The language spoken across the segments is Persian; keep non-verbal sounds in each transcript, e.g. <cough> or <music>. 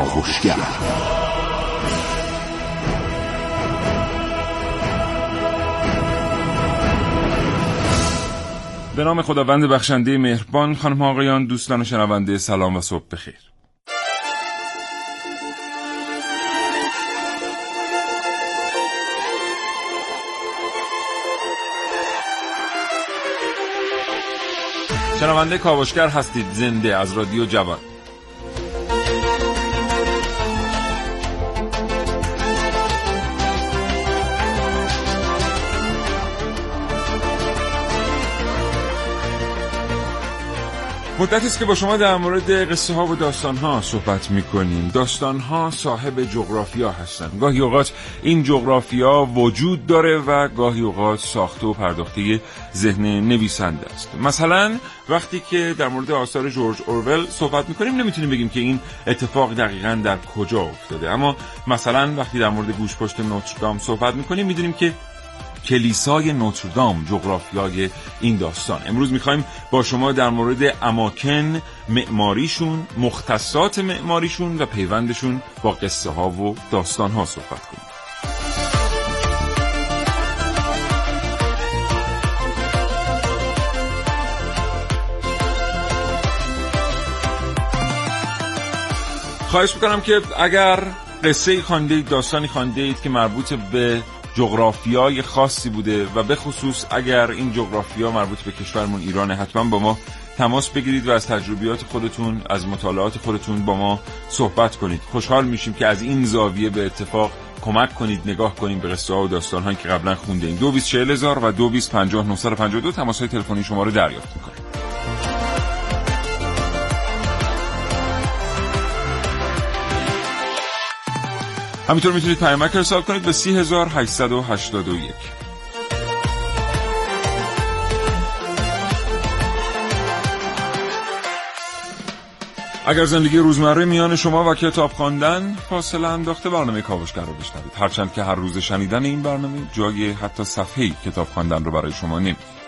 کاوشگر به نام خداوند بخشنده مهربان خانم آقایان دوستان شنونده سلام و صبح بخیر. شنونده کاوشگر هستید زنده از رادیو جوان. مدت است که با شما در مورد قصه ها و داستان ها صحبت می کنیم داستان ها صاحب جغرافیا هستند. گاهی اوقات این جغرافیا وجود داره و گاهی اوقات ساخته و پرداخته ذهن نویسنده است. مثلا وقتی که در مورد آثار جورج اورول صحبت می کنیم نمی‌تونیم بگیم که این اتفاق دقیقا در کجا افتاده. اما مثلا وقتی در مورد گوشپشت نوتردام صحبت می کنیم می‌دونیم که کلیسای نوتردام جغرافیای این داستان. امروز می‌خوایم با شما در مورد اماکن معماریشون مختصات معماریشون و پیوندشون با قصه ها و داستان ها صحبت کنیم. خواهش می‌کنم که اگر قصه خانده داستانی خانده اید که مربوط به جغرافیای خاصی بوده و به خصوص اگر این جغرافیا مربوط به کشورمون ایرانه حتما با ما تماس بگیرید و از تجربیات خودتون از مطالعات خودتون با ما صحبت کنید. خوشحال میشیم که از این زاویه به اتفاق کمک کنید. نگاه کنیم به قصه و داستان هایی که قبلا خونده این دو هزار و دو تماس های تلفنی شما رو دریافت می‌کنیم. همینطور می‌تونید پیامک ارسال کنید به 3881 اگر زندگی روزمره میان شما و کتاب خواندن فاصله انداخته برنامه کاوشگر رو بشنوید. هرچند که هر روز شنیدن این برنامه جای حتی صفحه کتاب خواندن رو برای شما نمید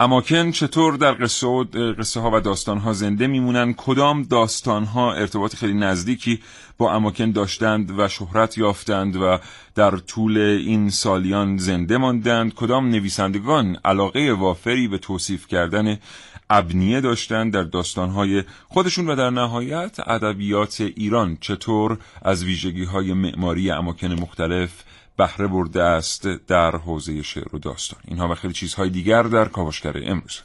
اماکن چطور در قصه, و قصه ها و داستان ها زنده میمونن؟ کدام داستان ها ارتباط خیلی نزدیکی با اماکن داشتند و شهرت یافتند و در طول این سالیان زنده ماندند؟ کدام نویسندگان علاقه وافری به توصیف کردن ابنیه داشتند در داستانهای خودشون و در نهایت ادبیات ایران؟ چطور از ویژگی های معماری اماکن مختلف بهره برده است در حوزه شعر و داستان. اینها و خیلی چیزهای دیگر در کاوشگر امروز.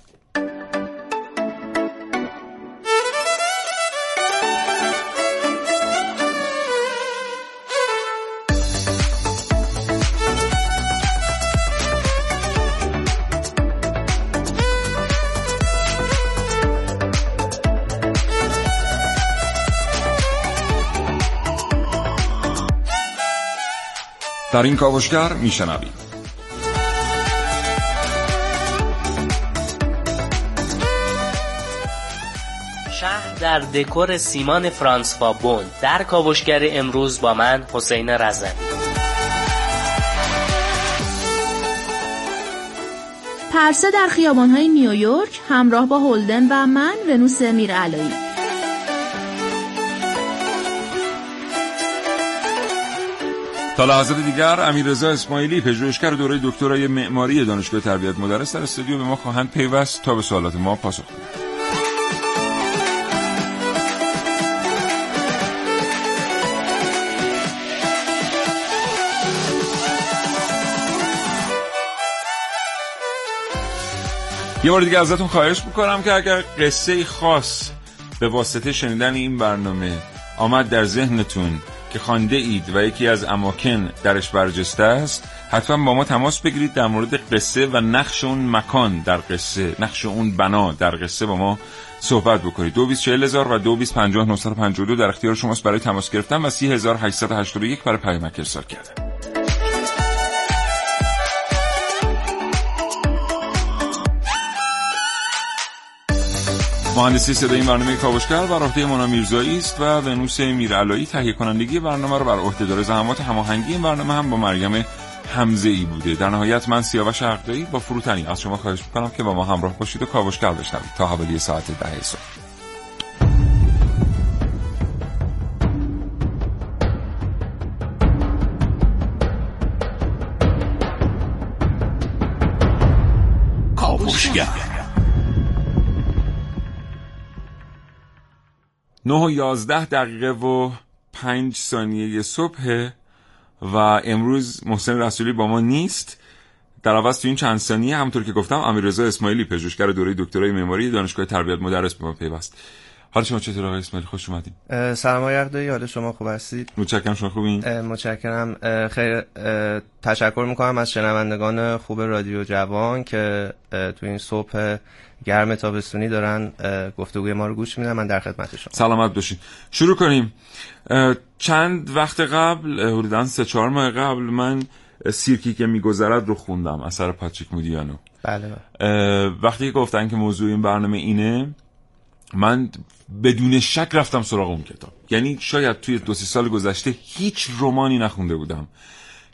در این کاوشگر میشنوید. شهر در دکور سیمان فرانسوا بون. در کاوشگر امروز با من حسین رزمی. پرسه در خیابانهای نیویورک همراه با هولدن و من ونوس میرعلایی. تا لحظات دیگر امیررضا اسماعیلی پژوهشگر دوره دکترای معماری دانشگاه تربیت مدرس در استودیو به ما خواهند پیوست تا به سوالات ما پاسخ بدهند یه بار دیگه ازتون خواهش می‌کنم که اگر قصه خاص به واسطه شنیدن این برنامه آمد در ذهنتون که خانده اید و یکی از اماکن درش برجسته است حتما با ما تماس بگیرید در مورد قصه و نقش اون مکان در قصه نقش اون بنا در قصه با ما صحبت بکنید. دو بیس چهل هزار و دو بیس پنجاه دو در اختیار شماست برای تماس گرفتن و سی هزار هشتصد هشتاد و یک برای پیامک ارسال کردن. مهندسی صدای این برنامه کاوشگر بر عهده مونا میرزایی است و ونوس میرعلایی تهیه کنندگی برنامه رو بر عهده داره. زحمات هماهنگی این برنامه هم با مریم حمزه ای بوده. در نهایت من سیاوش عقدایی با فروتنی از شما خواهش می‌کنم که با ما همراه باشید و کاوشگر بشنوید تا حوالی ساعت ده صبح. کاوشگر. نه و یازده دقیقه و پنج ثانیه صبح و امروز محسن رسولی با ما نیست. در عوض تو این چند ثانیه همونطور که گفتم امیررضا اسماعیلی پژوهشگر دوره دکترای معماری دانشگاه تربیت مدرس به ما پیوست. حال شما چطور آقای اسماعیلی؟ خوش اومدید سلام آقای حال شما خوب هستید؟ متشکرم شما خوبین؟ متشکرم. خیر تشکر می‌کنم از شنوندگان خوب رادیو جوان که تو این صبح گرم تابستونی دارن گفتگوی ما رو گوش میدن. من در خدمت شما. سلامت باشین. شروع کنیم. چند وقت قبل حدودا سه چهار ماه قبل من سیرکی که میگذرد رو خوندم. اثر پاتریک مودیانو. بله, بله. وقتی که گفتن که موضوع این برنامه اینه من بدون شک رفتم سراغ اون کتاب. یعنی شاید توی دو سال گذشته هیچ رومانی نخونده بودم.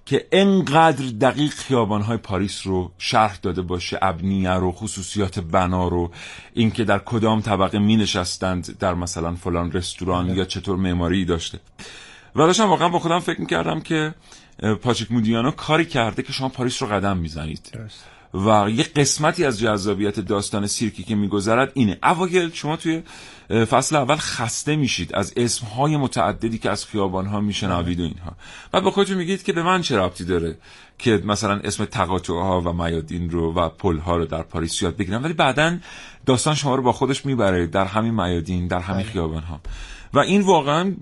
که انقدر دقیق خیابانهای پاریس رو شرح داده باشه ابنیه رو خصوصیات بنا رو اینکه در کدام طبقه می نشستند در مثلا فلان رستوران یا چطور معماری داشته. و داشتم واقعا با خودم فکر می‌کردم که پاچیک مودیانو کاری کرده که شما پاریس رو قدم می‌زنید. و یه قسمتی از جذابیت داستان سیرکی که میگذرد اینه. اوایل شما توی فصل اول خسته میشید از اسمهای متعددی که از خیابانها میشنوید و اینها. بعد با خودتون میگید که به من چه ربطی داره که مثلا اسم ها و میادین رو و پل ها رو در پاریس یاد بگیرم؟ ولی بعدا داستان شما رو با خودش می‌بره در همین میادین در همین بله. و این واقعا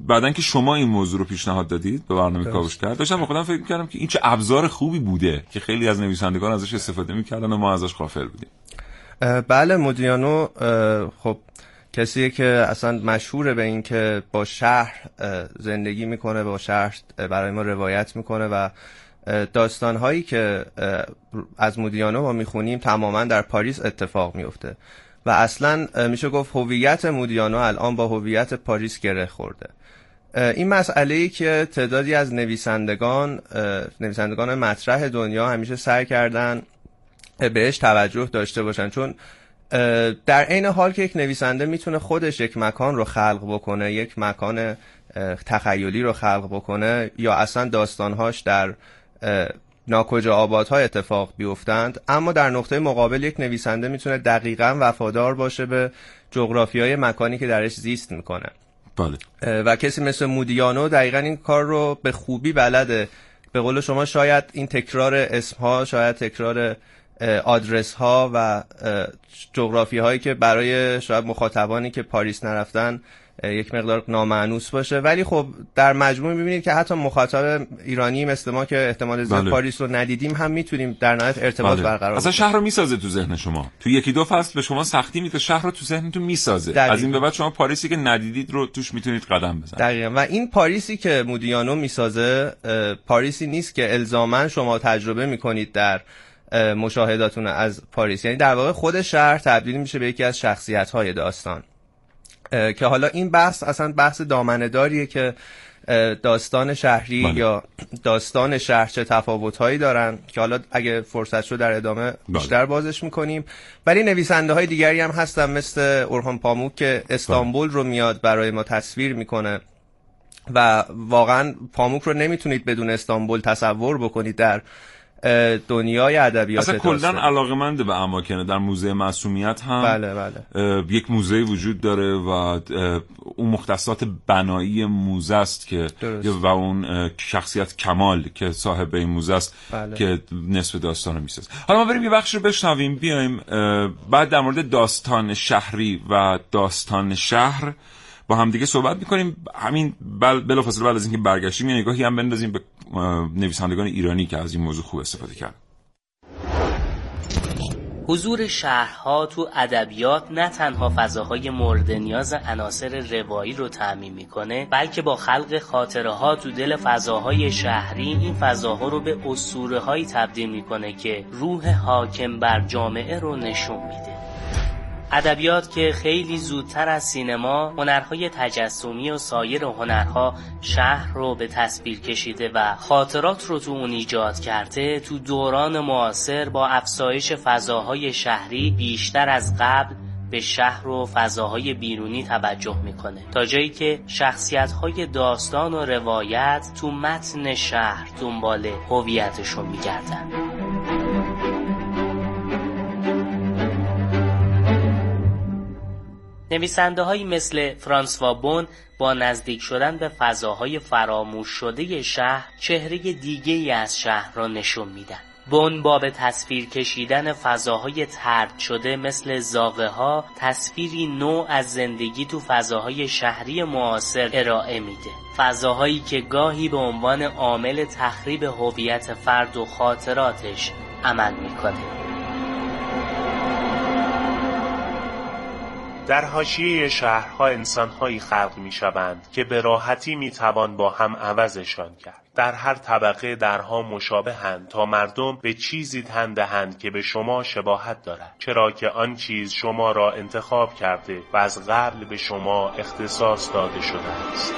بعدا که شما این موضوع رو پیشنهاد دادید به برنامه کاوش کرد داشتم با خودم فکر کردم که این چه ابزار خوبی بوده که خیلی از نویسندگان ازش استفاده می‌کردن و ما ازش غافل بودیم. بله مودیانو خب کسیه که اصلا مشهوره به این که با شهر زندگی می‌کنه با شهر برای ما روایت می‌کنه و داستان هایی که از مودیانو ما می‌خونیم تماما در پاریس اتفاق میفته و اصلا میشه گفت هویت مودیانو الان با هویت پاریس گره خورده. این مسئله ای که تعدادی از نویسندگان نویسندگان مطرح دنیا همیشه سعی کردن بهش توجه داشته باشن. چون در عین حال که یک نویسنده می‌تونه خودش یک مکان رو خلق بکنه یک مکان تخیلی رو خلق بکنه یا اصلا داستانهاش در ناکجا آبادها اتفاق بیفتند اما در نقطه مقابل یک نویسنده می‌تونه دقیقا وفادار باشه به جغرافی های مکانی که درش زیست می‌کنه بله. و کسی مثل مودیانو دقیقا این کار رو به خوبی بلده به قول شما شاید این تکرار اسمها شاید تکرار آدرس ها و جغرافی هایی که برای شاید مخاطبانی که پاریس نرفتن یک مقدار نامعنوس باشه. ولی خب در مجموع می‌بینید که حتی مخاطب ایرانی مثل ما که احتمال زیاد بله. پاریس رو ندیدیم هم می‌تونیم در نهایت ارتباط بله. برقرار اصلا شهر رو می‌سازه تو ذهن شما. تو یکی دو فصل به شما سختی میده شهر رو تو ذهنتون می‌سازه. دقیقا. از این به بعد شما پاریسی که ندیدید رو توش می‌تونید قدم بزنید. دقیقا. و این پاریسی که مودیانو می‌سازه پاریسی نیست که الزاما شما تجربه می‌کنید در مشاهداتون از پاریس. یعنی در واقع خود شهر تبدیل میشه به یکی از شخصیت های داستان. که حالا این بحث اصلا بحث دامنه که داستان شهری بله. یا داستان شهر چه تفاوتهایی دارن که حالا اگه فرصت شد در ادامه بله. بیشتر بازش می‌کنیم ولی نویسنده های دیگری هم هستن مثل اورهان پاموک که استانبول رو میاد برای ما تصویر می‌کنه و واقعا پاموک رو نمی‌تونید بدون استانبول تصور بکنید در دنیای ادبیات اصلا کلا علاقمند به اماکنه. در موزه معصومیت هم بله بله. یک موزه وجود داره و اون مختصات بنایی موزه است که و اون شخصیت کمال که صاحب این موزه است بله. که نصف داستان رو میساز حالا ما بریم یه بخش رو بشنویم بیایم بعد در مورد داستان شهری و داستان شهر با همدیگه صحبت می‌کنیم. همین بل بلافاصله بعد از اینکه برگشتیم یه نگاهی هم بندازیم به نویسندگان ایرانی که از این موضوع خوب استفاده کرد حضور شهرها تو ادبیات نه تنها فضاهای مورد نیاز عناصر روایی رو تعمین می‌کنه بلکه با خلق خاطره ها تو دل فضاهای شهری این فضاها رو به اسطوره هایی تبدیل می‌کنه که روح حاکم بر جامعه رو نشون میده. ادبیات که خیلی زودتر از سینما هنرهای تجسمی و سایر هنرها شهر رو به تصویر کشیده و خاطرات رو تو اون ایجاد کرده تو دوران معاصر با افزایش فضاهای شهری بیشتر از قبل به شهر و فضاهای بیرونی توجه می‌کنه. تا جایی که شخصیت های داستان و روایت تو متن شهر دنبال هویتشون میگردن. نویسنده هایی مثل فرانسوا بون با نزدیک شدن به فضاهای فراموش شده شهر چهره دیگه ای از شهر را نشون میدن. بون با به تصویر کشیدن فضاهای ترد شده مثل زاغه ها تصویری نو از زندگی تو فضاهای شهری معاصر ارائه میده فضاهایی که گاهی به عنوان عامل تخریب هویت فرد و خاطراتش عمل می‌کنه در حاشیه شهرها انسانهایی خلق می شوند که به راحتی می توان با هم عوضشان کرد. در هر طبقه درها مشابهند تا مردم به چیزی تن دهند که به شما شباهت دارد چرا که آن چیز شما را انتخاب کرده و از قبل به شما اختصاص داده شده است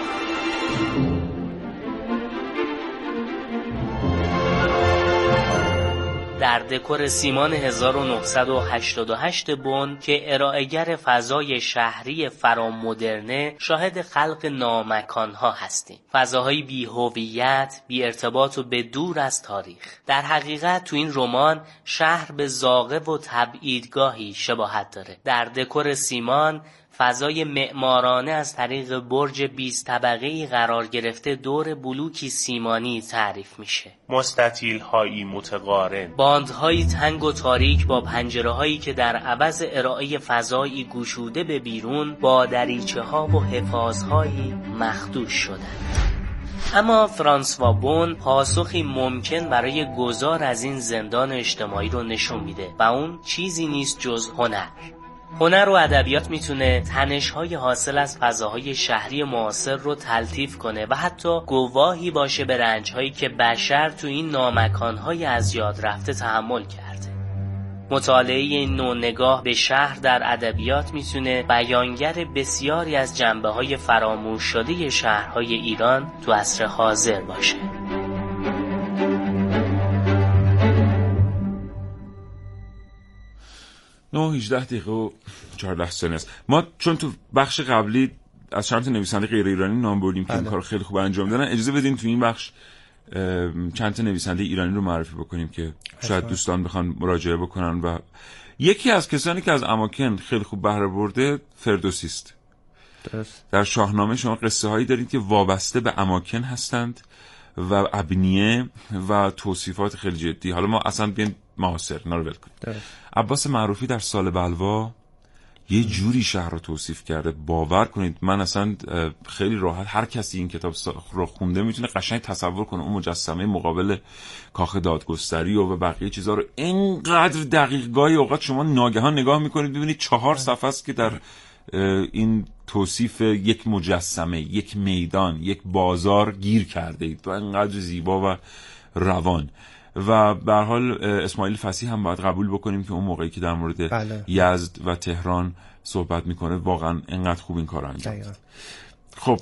در دکور سیمان 1988 بون که ارائهگر فضای شهری فرامدرنه شاهد خلق نامکانها هستیم. فضاهای بی هویت بی ارتباط و به دور از تاریخ. در حقیقت تو این رمان شهر به زاغه و تبعیدگاهی شباهت داره. در دکور سیمان فضای معمارانه از طریق برج 20 طبقه ای قرار گرفته دور بلوکی سیمانی تعریف میشه. مستطیل هایی متقارن. باندهایی تنگ و تاریک با پنجره هایی که در عوض ارائه فضایی گشوده به بیرون با دریچه ها و حفاظ هایی مخدوش شدند. اما فرانسوا بون پاسخی ممکن برای گذار از این زندان اجتماعی رو نشون میده و اون چیزی نیست جز هنر. هنر و ادبیات می‌تونه تنشهای حاصل از فضاهای شهری معاصر رو تلطیف کنه و حتی گواهی باشه به رنجهایی که بشر تو این نامکانهای از یاد رفته تحمل کرده. مطالعه این نوع نگاه به شهر در ادبیات می‌تونه بیانگر بسیاری از جنبه های فراموش شده شهرهای ایران تو عصر حاضر باشه. 9 18 دقیقه و 14 ثانیه است. ما چون تو بخش قبلی از چند تا نویسنده غیر ایرانی نام بردیم که این بله. کار خیلی خوب انجام دادن. اجازه بدین تو این بخش چند تا نویسنده ایرانی رو معرفی بکنیم که شاید دوستان بخوان مراجعه بکنن و یکی از کسانی که از اماکن خیلی خوب بهره برده فردوسی است. در شاهنامه شما قصه هایی دارید که وابسته به اماکن هستند و ابنیه و توصیفات خیلی جدی. حالا ما اصلا بیاین معاصر اینا رو عباس معروفی در سال بلوا یه جوری شهر رو توصیف کرده باور کنید من اصلا خیلی راحت هر کسی این کتاب رو خونده می‌تونه قشنگ تصور کنه اون مجسمه مقابل کاخ دادگستری و بقیه چیزها رو. اینقدر دقیق گاهی اوقات شما ناگهان نگاه می‌کنید ببینید چهار صفحه است که در این توصیف یک مجسمه یک میدان یک بازار گیر کرده اید. و اینقدر زیبا و روان. و به حال اسماعیل فسیح هم باید قبول بکنیم که اون موقعی که در مورد بله. یزد و تهران صحبت می‌کنه واقعا انقدر خوب این کار انجام خب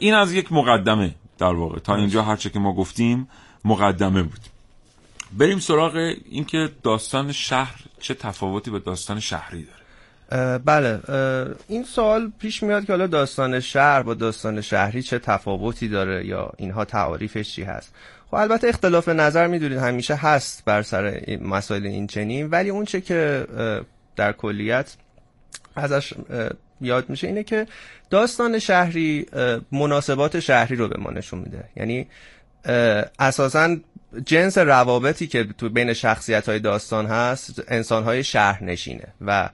این از یک مقدمه در واقع. تا اینجا هرچه که ما گفتیم مقدمه بود. بریم سراغ اینکه داستان شهر چه تفاوتی به داستان شهری داره. بله این سوال پیش میاد که حالا داستان شهر با داستان شهری چه تفاوتی داره یا اینها تعاریفش چی هست. خب البته اختلاف نظر می‌دونید همیشه هست بر سر مسائل این چنین. ولی اون چه که در کلیت ازش یاد میشه اینه که داستان شهری مناسبات شهری رو به ما نشون میده. یعنی اساسا جنس روابطی که تو بین شخصیت های داستان هست انسان های شهر نشینه و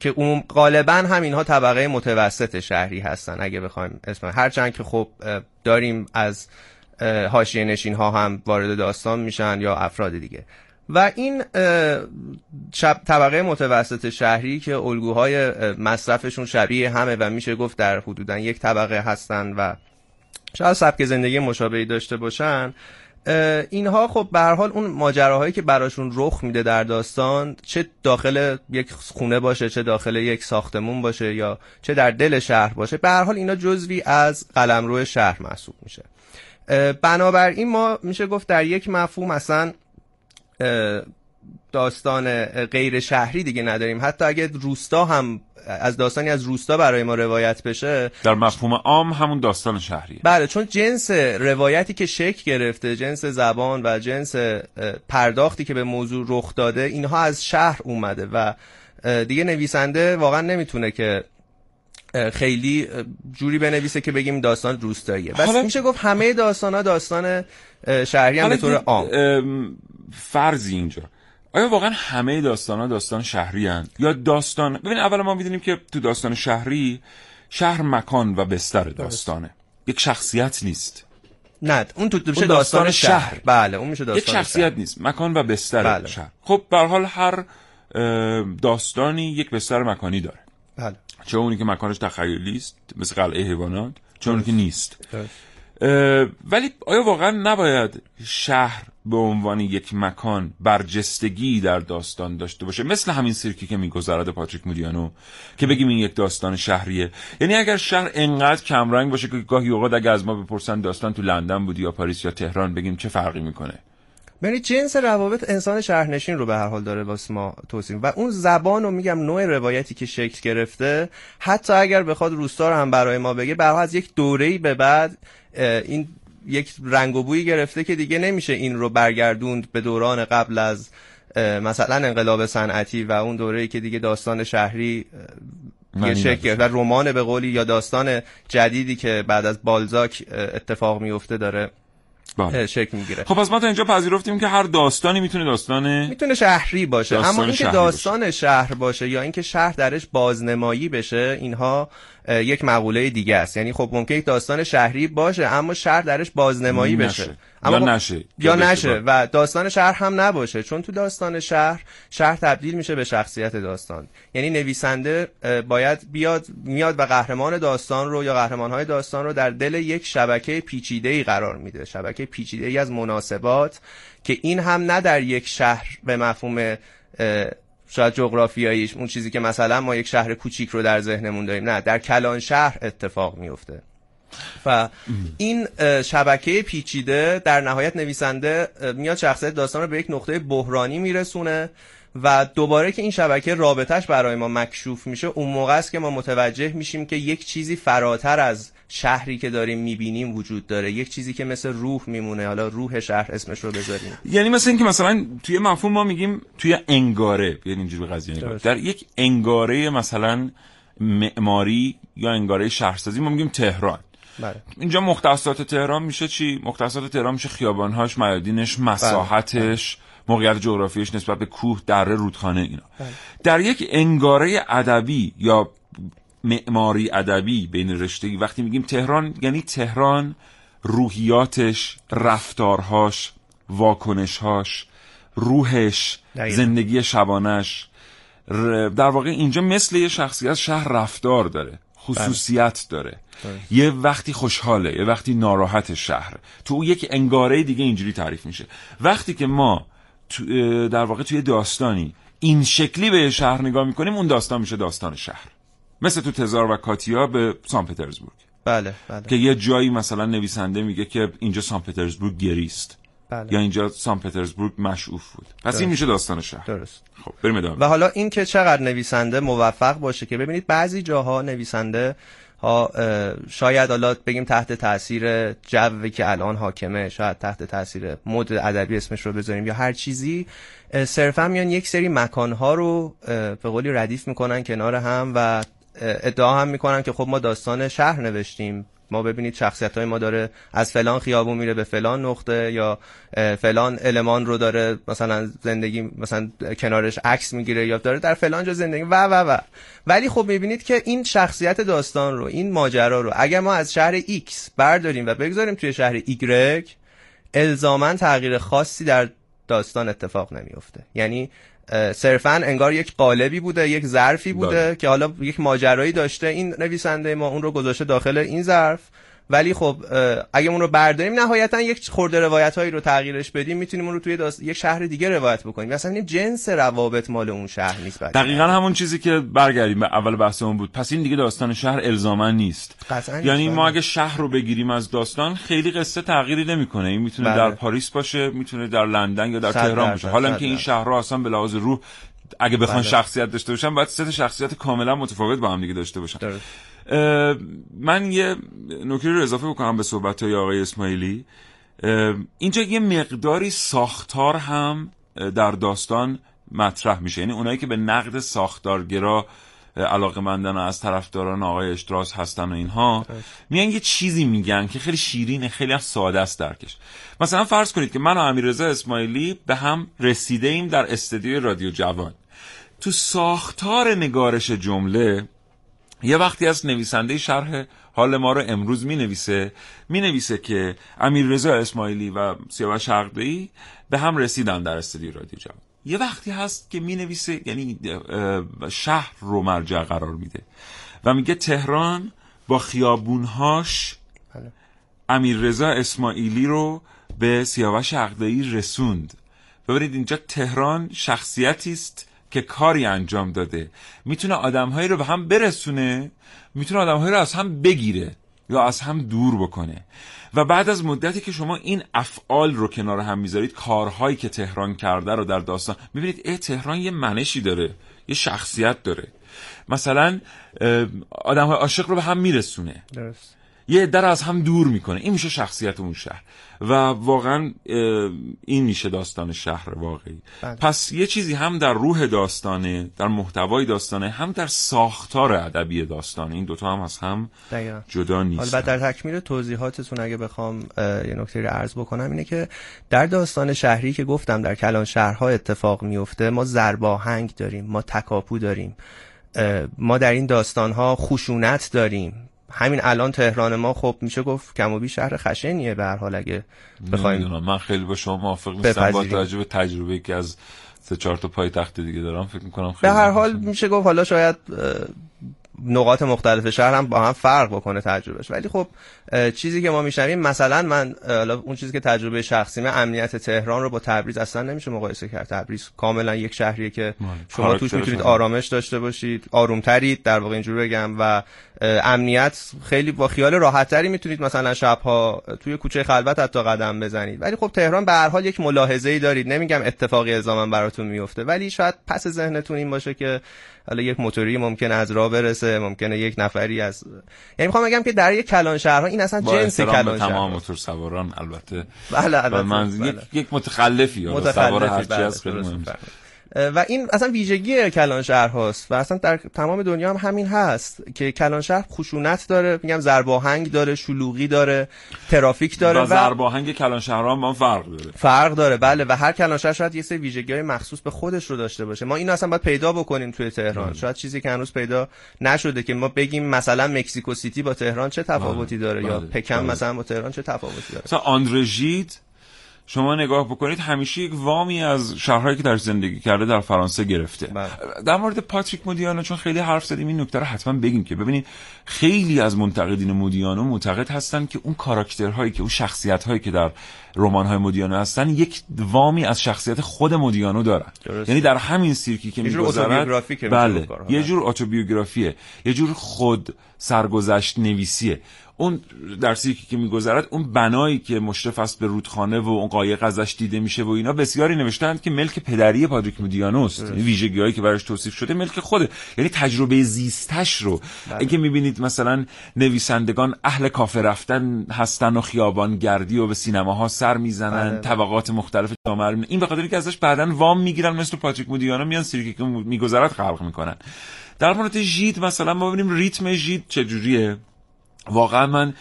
که اون غالبا هم اینها طبقه متوسط شهری هستن اگه بخوایم اسم هرچند که خب داریم از حاشیه نشین ها هم وارد داستان میشن یا افراد دیگه. و این شب طبقه متوسط شهری که الگوهای مصرفشون شبیه همه و میشه گفت در حدودا یک طبقه هستن و شاید سبک زندگی مشابهی داشته باشن اینها خب به هر حال اون ماجراهایی که براشون رخ میده در داستان چه داخل یک خونه باشه چه داخل یک ساختمون باشه یا چه در دل شهر باشه به هر حال اینا جزوی از قلمرو شهر محسوب میشه. بنابراین ما میشه گفت در یک مفهوم اصلا داستان غیر شهری دیگه نداریم. حتی اگه روستا هم از داستانی از روستا برای ما روایت بشه. در مفهوم عام همون داستان شهریه. بله چون جنس روایتی که شکل گرفته جنس زبان و جنس پرداختی که به موضوع رخ داده اینها از شهر اومده و دیگه نویسنده واقعا نمی‌تونه که خیلی جوری بنویسه که بگیم داستان روستاییه. بس حالا... میشه گفت همه داستان ها داستان شهری هم به طور عام. فرضی اینجا. آیا واقعا همه داستان ها داستان شهری هن؟ یا داستان ببین اول ما می‌دونیم که تو داستان شهری شهر مکان و بستر داستانه. یک شخصیت نیست. نه اون تو داستان, داستان شهر. بله اون میشه داستان یک شخصیت نیست. مکان و بستر بله. شهر. خب به حال هر داستانی یک بستر مکانی داره. بله. چه اونی که مکانش تخیلی است مثل قلعه حیوانات چه اونی که نیست. ولی آیا واقعا نباید شهر به عنوان یک مکان برجستگی در داستان داشته باشه؟ مثل همین سیرکی که میگذرد پاتریک مولیانو که بگیم این یک داستان شهریه. یعنی اگر شهر انقدر کمرنگ باشه که گاهی اوقات اگه از ما بپرسن داستان تو لندن بودی یا پاریس یا تهران بگیم چه فرقی می‌کنه؟ یعنی جنس روابط انسان شهرنشین رو به هر حال داره واسه ما توصیف. و اون زبان رو میگم نوع روایتی که شکل گرفته حتی اگر بخواد روستا رو هم برای ما بگه به از یک دوره‌ای به بعد این یک رنگ و بویی گرفته که دیگه نمیشه این رو برگردوند به دوران قبل از مثلا انقلاب صنعتی و اون دوره‌ای که دیگه داستان شهری یه شکل و رمان به قولی یا داستان جدیدی که بعد از بالزاک اتفاق میفته داره. بله. شکل می‌گیره خب پس ما تا اینجا پذیرفتیم که هر داستانی می‌تونه داستان می‌تونه شهری باشه اما اینکه داستان باشه. شهر باشه یا اینکه شهر درش بازنمایی بشه اینها یک مقوله دیگه است. یعنی خب ممکن داستان شهری باشه اما شهر درش بازنمایی بشه. اما یا نشه. یا نشه و داستان شهر هم نباشه. چون تو داستان شهر شهر تبدیل میشه به شخصیت داستان. یعنی نویسنده باید بیاد میاد و قهرمان داستان رو یا قهرمانهای داستان رو در دل یک شبکه پیچیده ای قرار میده. شبکه پیچیده ای از مناسبات که این هم نه در یک شهر به مفهوم شاید جغرافیاییش اون چیزی که مثلا ما یک شهر کوچیک رو در ذهنمون داریم نه در کلان شهر اتفاق میفته و این شبکه پیچیده در نهایت نویسنده میاد شخصیت داستان رو به یک نقطه بحرانی میرسونه و دوباره که این شبکه رابطهش برای ما مکشوف میشه اون موقع است که ما متوجه میشیم که یک چیزی فراتر از شهری که داریم می‌بینیم وجود داره. یک چیزی که مثل روح میمونه. حالا روح شهر اسمش رو بذاریم. یعنی مثل اینکه مثلا توی مفهوم ما میگیم توی انگاره. بیاین اینجوری قضیه در یک انگاره مثلا معماری یا انگاره شهرسازی ما میگیم تهران. بله. اینجا مختصات تهران میشه چی؟ مختصات تهران میشه خیابانهاش میادینش مساحتش بله. موقعیت جغرافیش نسبت به کوه دره رودخانه اینا. بله. در یک انگاره ادبی یا معماری ادبی بین رشتگی وقتی میگیم تهران یعنی تهران روحیاتش رفتارهاش واکنشهاش روحش زندگی شبانش در واقع اینجا مثل یه شخصیت شهر رفتار داره خصوصیت بله. داره. یه وقتی خوشحاله یه وقتی ناراحت شهر. تو یک انگاره دیگه اینجوری تعریف میشه. وقتی که ما در واقع توی داستانی این شکلی به شهر نگاه می‌کنیم اون داستان میشه داستان شهر. مثل تو تزار و کاتیا به سان پترزبورگ. بله بله. که یه جایی مثلا نویسنده میگه که اینجا سان پترزبورگ گریست. بله. یا اینجا سان پترزبورگ مشعوف بود. پس این میشه داستان شهر. درست. خب بریم ادامه. و حالا این که چقدر نویسنده موفق باشه که ببینید بعضی جاها نویسنده ها شاید حالا بگیم تحت تاثیر جوی که الان حاکمه شاید تحت تاثیر مد ادبی اسمش رو بذاریم یا هر چیزی صرفا میان یک سری مکانها رو اه، به قولی ردیف می‌کنن کنار هم و ادعا هم می‌کنن که خب ما داستان شهر نوشتیم. ما ببینید شخصیت های ما داره از فلان خیابون میره به فلان نقطه یا فلان المان رو داره مثلا زندگی مثلا کنارش عکس می‌گیره یا داره در فلان جا زندگی و و و. ولی خب می‌بینید که این شخصیت داستان رو این ماجرا رو اگر ما از شهر X برداریم و بگذاریم توی شهر Y الزاما تغییر خاصی در داستان اتفاق نمیفته یعنی صرفا انگار یک قالبی بوده یک ظرفی بوده بله. که حالا یک ماجرایی داشته این نویسنده ما اون رو گذاشته داخل این ظرف ولی خب اگه اون رو برداریم نهایتا یک خورده روایت هایی رو تغییرش بدیم می‌تونیم اون رو توی داست... یک شهر دیگه روایت بکنیم مثلا این جنس روابط مال اون شهر نیست بعد دقیقا همون چیزی که برگردیم به اول بحثمون بود پس این دیگه داستان شهر الزاما نیست قطعاً یعنی ما بله. اگه شهر رو بگیریم از داستان خیلی قصه تغییری نمی‌کنه این می‌تونه بله. در پاریس باشه می‌تونه در لندن یا در تهران باشه حالا اینکه این درصد. شهرها اصلا به لحاظ روح اگه بخوان بله. شخصیت داشته باشن باید سه شخصیت کاملا متفاوت با هم دیگه داشته باشن درست. من یه نکته رو اضافه بکنم به صحبت های آقای اسماعیلی. اینجا یه مقداری ساختار هم در داستان مطرح میشه. یعنی اونایی که به نقد ساختارگرا علاقه مندن از طرفداران آقای اشتراس هستن و اینها میان یه چیزی میگن که خیلی شیرینه خیلی هم ساده است درکش. مثلا فرض کنید که من و امیررضا اسماعیلی به هم رسیده ایم در استودیوی رادیو جوان. تو ساختار نگارش جمله یه وقتی از نویسنده شرح حال ما رو امروز می نویسه می نویسه که امیر رضا اسماعیلی و سیاوش عقدی به هم رسیدن در استودیو رادیو جوان یه وقتی هست که می نویسه یعنی شهر رو مرجع قرار میده و میگه تهران با خیابونهاش بله. امیر رضا اسماعیلی رو به سیاوش عقدی رسوند ببینید اینجا تهران شخصیتی است که کاری انجام داده. می‌تونه آدمهایی رو به هم برسونه می‌تونه آدمهایی رو از هم بگیره یا از هم دور بکنه. و بعد از مدتی که شما این افعال رو کنار هم می‌ذارید کارهایی که تهران کرده رو در داستان می‌بینید اه تهران یه منشی داره یه شخصیت داره. مثلا آدم های عاشق رو به هم میرسونه. درست. یه عده رو از هم دور می‌کنه. این میشه شخصیت اون شهر. و واقعا این میشه داستان شهر واقعی. بله. پس یه چیزی هم در روح داستانه در محتوای داستانه هم در ساختار ادبی داستانه. این دوتا هم از هم دقیقا. جدا حالا نیست بعد در تکمیل توضیحاتتون اگه بخوام یه نکته رو عرض بکنم اینه که در داستان شهری که گفتم در کلان شهرها اتفاق میفته ما زرباهنگ داریم ما تکاپو داریم. ما در این داستانها خشونت داریم. همین الان تهران ما خب میشه گفت کم و بیش شهر خشنیه به هر حال اگه بخوایم من خیلی با شما موافق نیستم با. توجه به تجربه که از سه چهار تا پای تخت دیگه دارم فکر می‌کنم به خیلی هر حال. میشه گفت حالا شاید نقاط مختلف شهر هم با هم فرق بکنه تجربهش ولی خب چیزی که ما میشنویم مثلا من اون چیزی که تجربه شخصیمه امنیت تهران رو با تبریز اصلا نمیشه مقایسه کرد تبریز کاملا یک شهریه که. شما توش می‌تونید. آرامش داشته باشید آرومترید در واقع اینجوری بگم و امنیت خیلی با خیال راحتتری می‌تونید مثلا شبها توی کوچه خلوت حتی قدم بزنید ولی خب تهران به هر حال یک ملاحظه ای دارید نمیگم اتفاقی الزاما براتون میفته ولی شاید پس ذهنتون این باشه که حالا یک موتوری ممکنه از راه برسه ممکنه یک نفری از یعنی می‌خوام بگم که در یک کلان شهرها این اصلا جنس کلان تمام شهر موتور سواران البته بله البته من بله. یک, متخلفی حالا سوار هرچی بله، و این اصلا ویژگی کلان شهر هاست و اصلا در تمام دنیا هم همین هست که کلان شهر خشونت داره میگم زرباهنگ داره شلوغی داره ترافیک داره و و, زرباهنگ کلان شهران با هم فرق داره. فرق داره بله و هر کلان شهر شاید یه سری ویژگی های مخصوص به خودش رو داشته باشه. ما اینو اصلا باید پیدا بکنیم توی تهران. شاید چیزی که هنوز پیدا نشده که ما بگیم مثلا مکسیکو سیتی با تهران چه تفاوتی داره یا بله، پکن بله. مثلا با تهران چه تفاوتی داره. مثلا آندره ژید شما نگاه بکنید همیشه یک وامی از شهرهایی که در زندگی کرده در فرانسه گرفته بله. در مورد پاتریک مودیانو چون خیلی حرف زدیم این نکته رو حتما بگیم که ببینید خیلی از منتقدین مودیانو معتقد هستن که اون کاراکترهایی که اون شخصیت‌هایی که در رمان‌های مودیانو هستن یک وامی از شخصیت خود مودیانو دارن. درست. یعنی در همین سیرکی که میشه بله. یه جور اتوبیوگرافیه. یه جور خود سرگذشت نویسیه. اون در سیکی که میگذرد اون بنایی که مشرف است به رودخانه و اون قایق ازش دیده میشه و اینا بسیاری نوشتند که ملک پدری پادریک مودیانوست یعنی ویژگی هایی که براش توصیف شده ملک خوده. یعنی تجربه زیستش رو. بله. اگه می‌بینید مثلا نویسندگان اهل کافه رفتن هستن و خیابان گردی و به سینماها سر می‌زنن بله. طبقات مختلف جامعه این به خاطر اینکه ازش بعدن وام می‌گیرن مثل پاتریک مودیانو میان سیرکی که میگذرد خلق می‌کنن. در مورد ژید مثلا ما ببینیم ریتم ژید چجوریه؟ واقعا من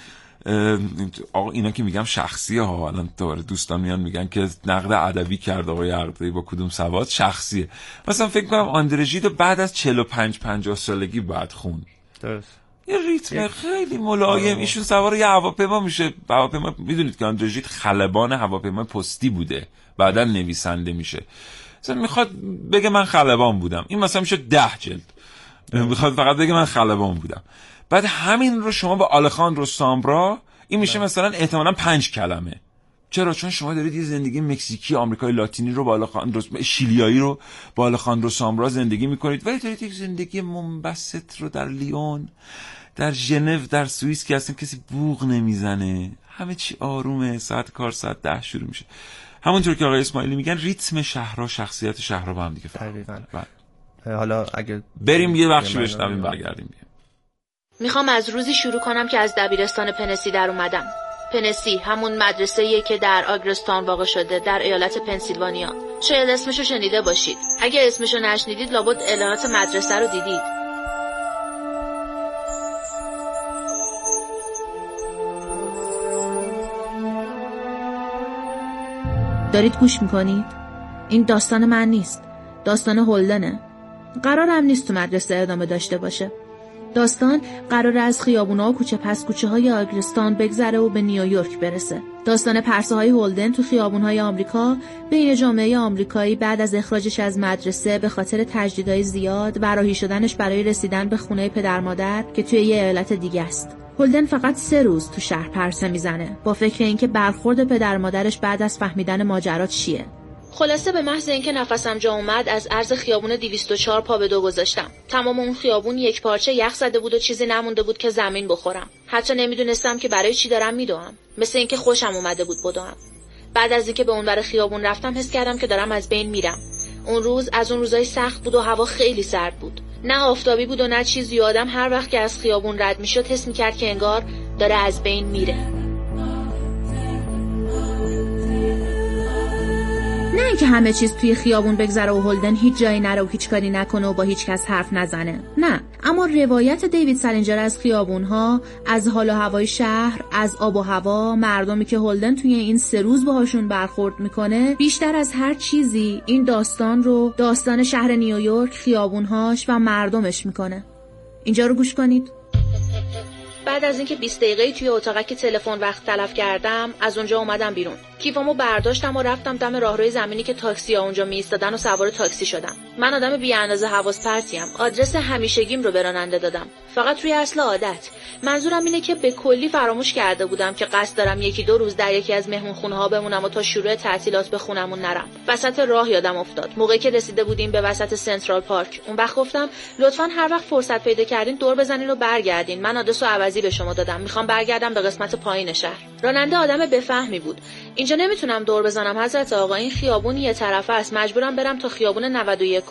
آقا اینا که میگم شخصیه ها الان دوباره دوستان میان میگن که نقد ادبی کرد آقای عقدی با کدوم سواد؟ شخصیه. مثلا فکر کنم آندرژید بعد از 45 50 سالگی بعد خون. درست. یه ریتم خیلی ملایم. ایشون سوار یه هواپیما میشه. هواپیما می‌دونید که آندرژید خلبان هواپیما پستی بوده. بعدا نویسنده میشه. مثلا می‌خواد بگه من خلبان بودم. این مثلا میشه ده جلد. می‌خواد فقط بگه من خلبان بودم. بعد همین رو شما با آلخاندرو سامبرا این میشه بله. مثلا احتمالا پنج کلمه. چرا؟ چون شما دارید یه زندگی مکزیکی آمریکای لاتینی رو با آلخاندرو شیلیایی رو با آلخاندرو سامبرا زندگی می‌کنید. ولی دارید یک زندگی منبسط رو در لیون در ژنو در سوئیس که اصلا کسی بوغ نمی‌زنه. همه چی آرومه ساعت کار ساعت ده شروع میشه. همونطور که آقای اسماعیلی میگن ریتم شهرها شخصیت شهرها با هم دیگه بله. حالا اگه بریم یه بخشی بشنویم برگردیم. می‌خوام از روزی شروع کنم که از دبیرستان پنسی در اومدم. پنسی همون مدرسه که در آگرستان واقع شده در ایالت پنسیلوانیا. شاید اسمشو شنیده باشید. اگه اسمشو نشنیدید لابد اعلانات مدرسه رو دیدید. دارید گوش می‌کنید؟ این داستان من نیست. داستان هولدنه. قرارم نیست تو مدرسه ادامه داشته باشه. داستان قرار از خیابونا و کوچه پس کوچه های آگرستان بگذره و به نیویورک برسه. داستان پرسه های هولدن تو خیابون های آمریکا بین جامعه آمریکایی بعد از اخراجش از مدرسه به خاطر تجدیدهای زیاد و راهی شدنش برای رسیدن به خونه پدر مادر که توی یه ایالت دیگه است. هولدن فقط سه روز تو شهر پرسه می‌زنه با فکر اینکه برخورد پدر مادرش بعد از فهمیدن ماجرات چیه خلاصه به محض اینکه نفسم جا اومد از عرض خیابون 204 پا به دو گذاشتم. تمام اون خیابون یک پارچه یخ زده بود و چیزی نمونده بود که زمین بخورم. حتی نمی‌دونستم که برای چی دارم میدوام مثل اینکه خوشم اومده بود بدوم. بعد از اینکه به اون بر خیابون رفتم حس کردم که دارم از بین میرم. اون روز از اون روزای سخت بود و هوا خیلی سرد بود. نه آفتابی بود و نه چیزی آدم هر وقت که از خیابون رد می‌شد حس می‌کرد که انگار داره از بین میره. نه اینکه همه چیز توی خیابون بگذره و هولدن هیچ جایی نره و هیچ کاری نکنه و با هیچ کس حرف نزنه. نه. اما روایت دیوید سالینجر از خیابون ها از حال و هوای شهر از آب و هوا مردمی که هولدن توی این سه روز باهاشون برخورد می‌کنه بیشتر از هر چیزی این داستان رو داستان شهر نیویورک خیابونهاش و مردمش می‌کنه. اینجا رو گوش کنید. بعد از اینکه 20 دقیقه توی اتاقک تلفن وقت تلف کردم از اونجا اومدم بیرون. کیفامو برداشتم و رفتم دم راهروی زمینی که تاکسی ها اونجا میایستادن و سوار تاکسی شدم. من آدم بی اندازه حواس پرتیم آدرس همیشگیم رو به راننده دادم. فقط روی اصل عادت. منظورم اینه که به کلی فراموش کرده بودم که قصد دارم یکی دو روز در یکی از مهمون خونه ها بمونم و تا شروع تعطیلات به خونمون نرم. وسط راه یادم افتاد. موقعی که رسیده بودیم به وسط سنترال پارک. اون وقت گفتم لطفا هر وقت فرصت پیدا کردین دور بزنین و برگردین. من آدرس و عوضی به شما دادم. می‌خوام برگردم به قسمت پایین شهر. راننده آدم بفهمی بود. اینجا نمی‌تونم دور بزنم حضرت آقا. این خیابون یه طرفه است. مجبورم برم تا خیابون 91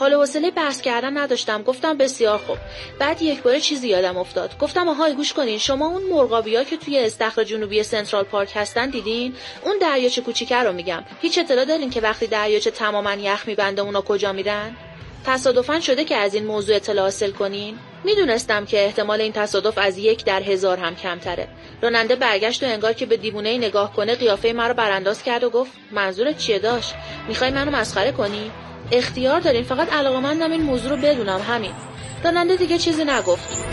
حال حوصله بحث کردن نداشتم. گفتم بسیار خوب. بعد یک بار چیزی یادم افتاد. گفتم آهای گوش کنین. شما اون مرغابیا که توی استخر جنوبی سنترال پارک هستن دیدین؟ اون دریاچه کوچیکه رو میگم. هیچ اطلاع دارین که وقتی دریاچه تماما یخ میبنده اونا کجا میرن؟ تصادفا شده که از این موضوع اطلاع حاصل کنین. می‌دونستم که احتمال این تصادف از یک در هزار هم کمتره. راننده برگشت و انگار که به دیوونه نگاه کنه قیافه مرا برانداز کرد و گفت منظورت چیه داشت؟ می‌خوای منو مسخره کنی؟ اختیار دارین فقط علاقه مندم این موضوع رو بدونم همین. راننده دیگه چیزی نگفت.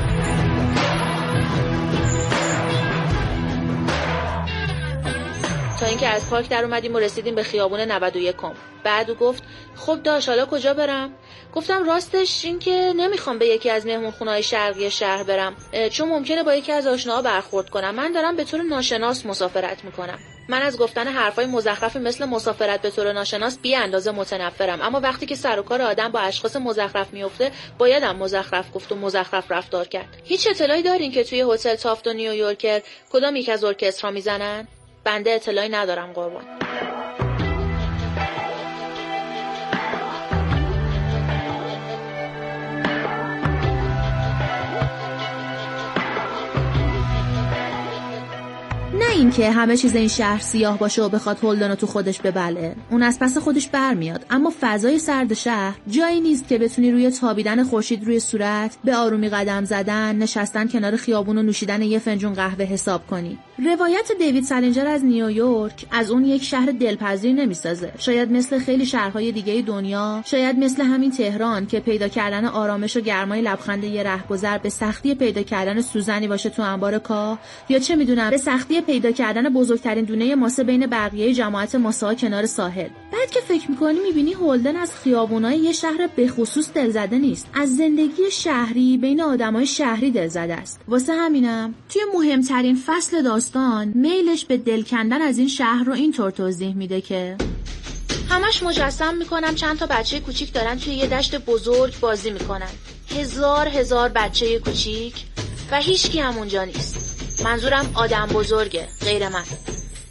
تا اینکه از پارک در اومدیم و رسیدیم به خیابون 91 بعد او گفت خب داش حالا کجا برم؟ گفتم راستش این که نمی‌خوام به یکی از مهمونخونه‌های شرقی شهر برم چون ممکنه با یکی از آشناها برخورد کنم. من دارم به طور ناشناس مسافرت می‌کنم. من از گفتن حرفای مزخرف مثل مسافرت به طور ناشناس بی اندازه متنفرم. اما وقتی که سر و کار آدم با اشخاص مزخرف میفته بایدم مزخرف گفت و مزخرف رفتار کرد. هیچ اطلاعی دارین که توی هتل تافت و نیویورکر کدام یک از ارکسترها می‌زنن؟ بنده اطلاعی ندارم قربان. اینکه همه چیز این شهر سیاه باشه و بخواد هولدن تو خودش ببله. اون از پس خودش برمیاد. اما فضای سرد شهر جایی نیست که بتونی روی تابیدن خورشید روی صورت به آرومی قدم زدن نشستن کنار خیابون و نوشیدن یه فنجون قهوه حساب کنی. روایت دیوید سالینجر از نیویورک از اون یک شهر دلپذیر نمی‌سازه. شاید مثل خیلی شهرهای دیگه دنیا شاید مثل همین تهران که پیدا کردن آرامش و گرمای لبخند یه رهگذر به سختی پیدا کردن سوزنی باشه تو انبار کاه یا چه می‌دونم به سختی پیدا کردن بزرگترین دونه ماسه بین بقیه جماعت ماسه کنار ساحل. بعد که فکر می‌کنی می‌بینی هولدن از خیابونای یه شهر به خصوص دلزده نیست. از زندگی شهری بین آدمای شهری دلزده است. واسه همینم توی مهمترین فصل داستان میلش به دل کندن از این شهر رو اینطور توضیح میده که همش مجسم می‌کنم چند تا بچه کوچیک دارن توی یه دشت بزرگ بازی می‌کنن. هزار هزار بچه کوچیک و هیچکی هم اونجا نیست. منظورم آدم بزرگه غیر من.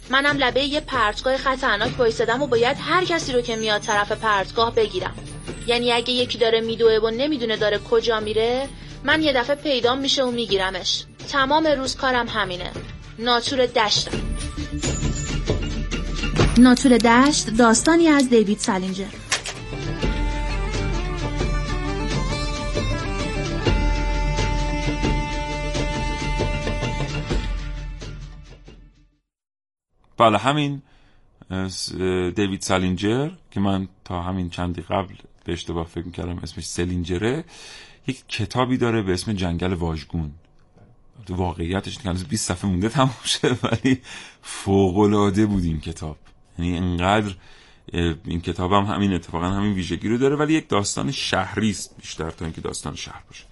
منم لبه یه پرتگاه خطرناک وایسادم و باید هر کسی رو که میاد طرف پرتگاه بگیرم. یعنی اگه یکی داره میدوه و نمی‌دونه داره کجا میره من یه دفعه پیدام میشه و میگیرمش. تمام روز کارم همینه. ناتور دشتم ناتور دشت داستانی از دیوید سالینجر بله همین دیوید سالینجر که من تا همین چندی قبل به اشتباه فکر می‌کردم اسمش سلینجره یک کتابی داره به اسم جنگل واژگون. واقعیتش که 20 صفحه مونده تموم ولی فوق العاده بود این کتاب. یعنی انقدر این کتاب هم همین اتفاقا همین ویژگی رو داره ولی یک داستان شهری است بیشتر تا اینکه داستان شهر باشه.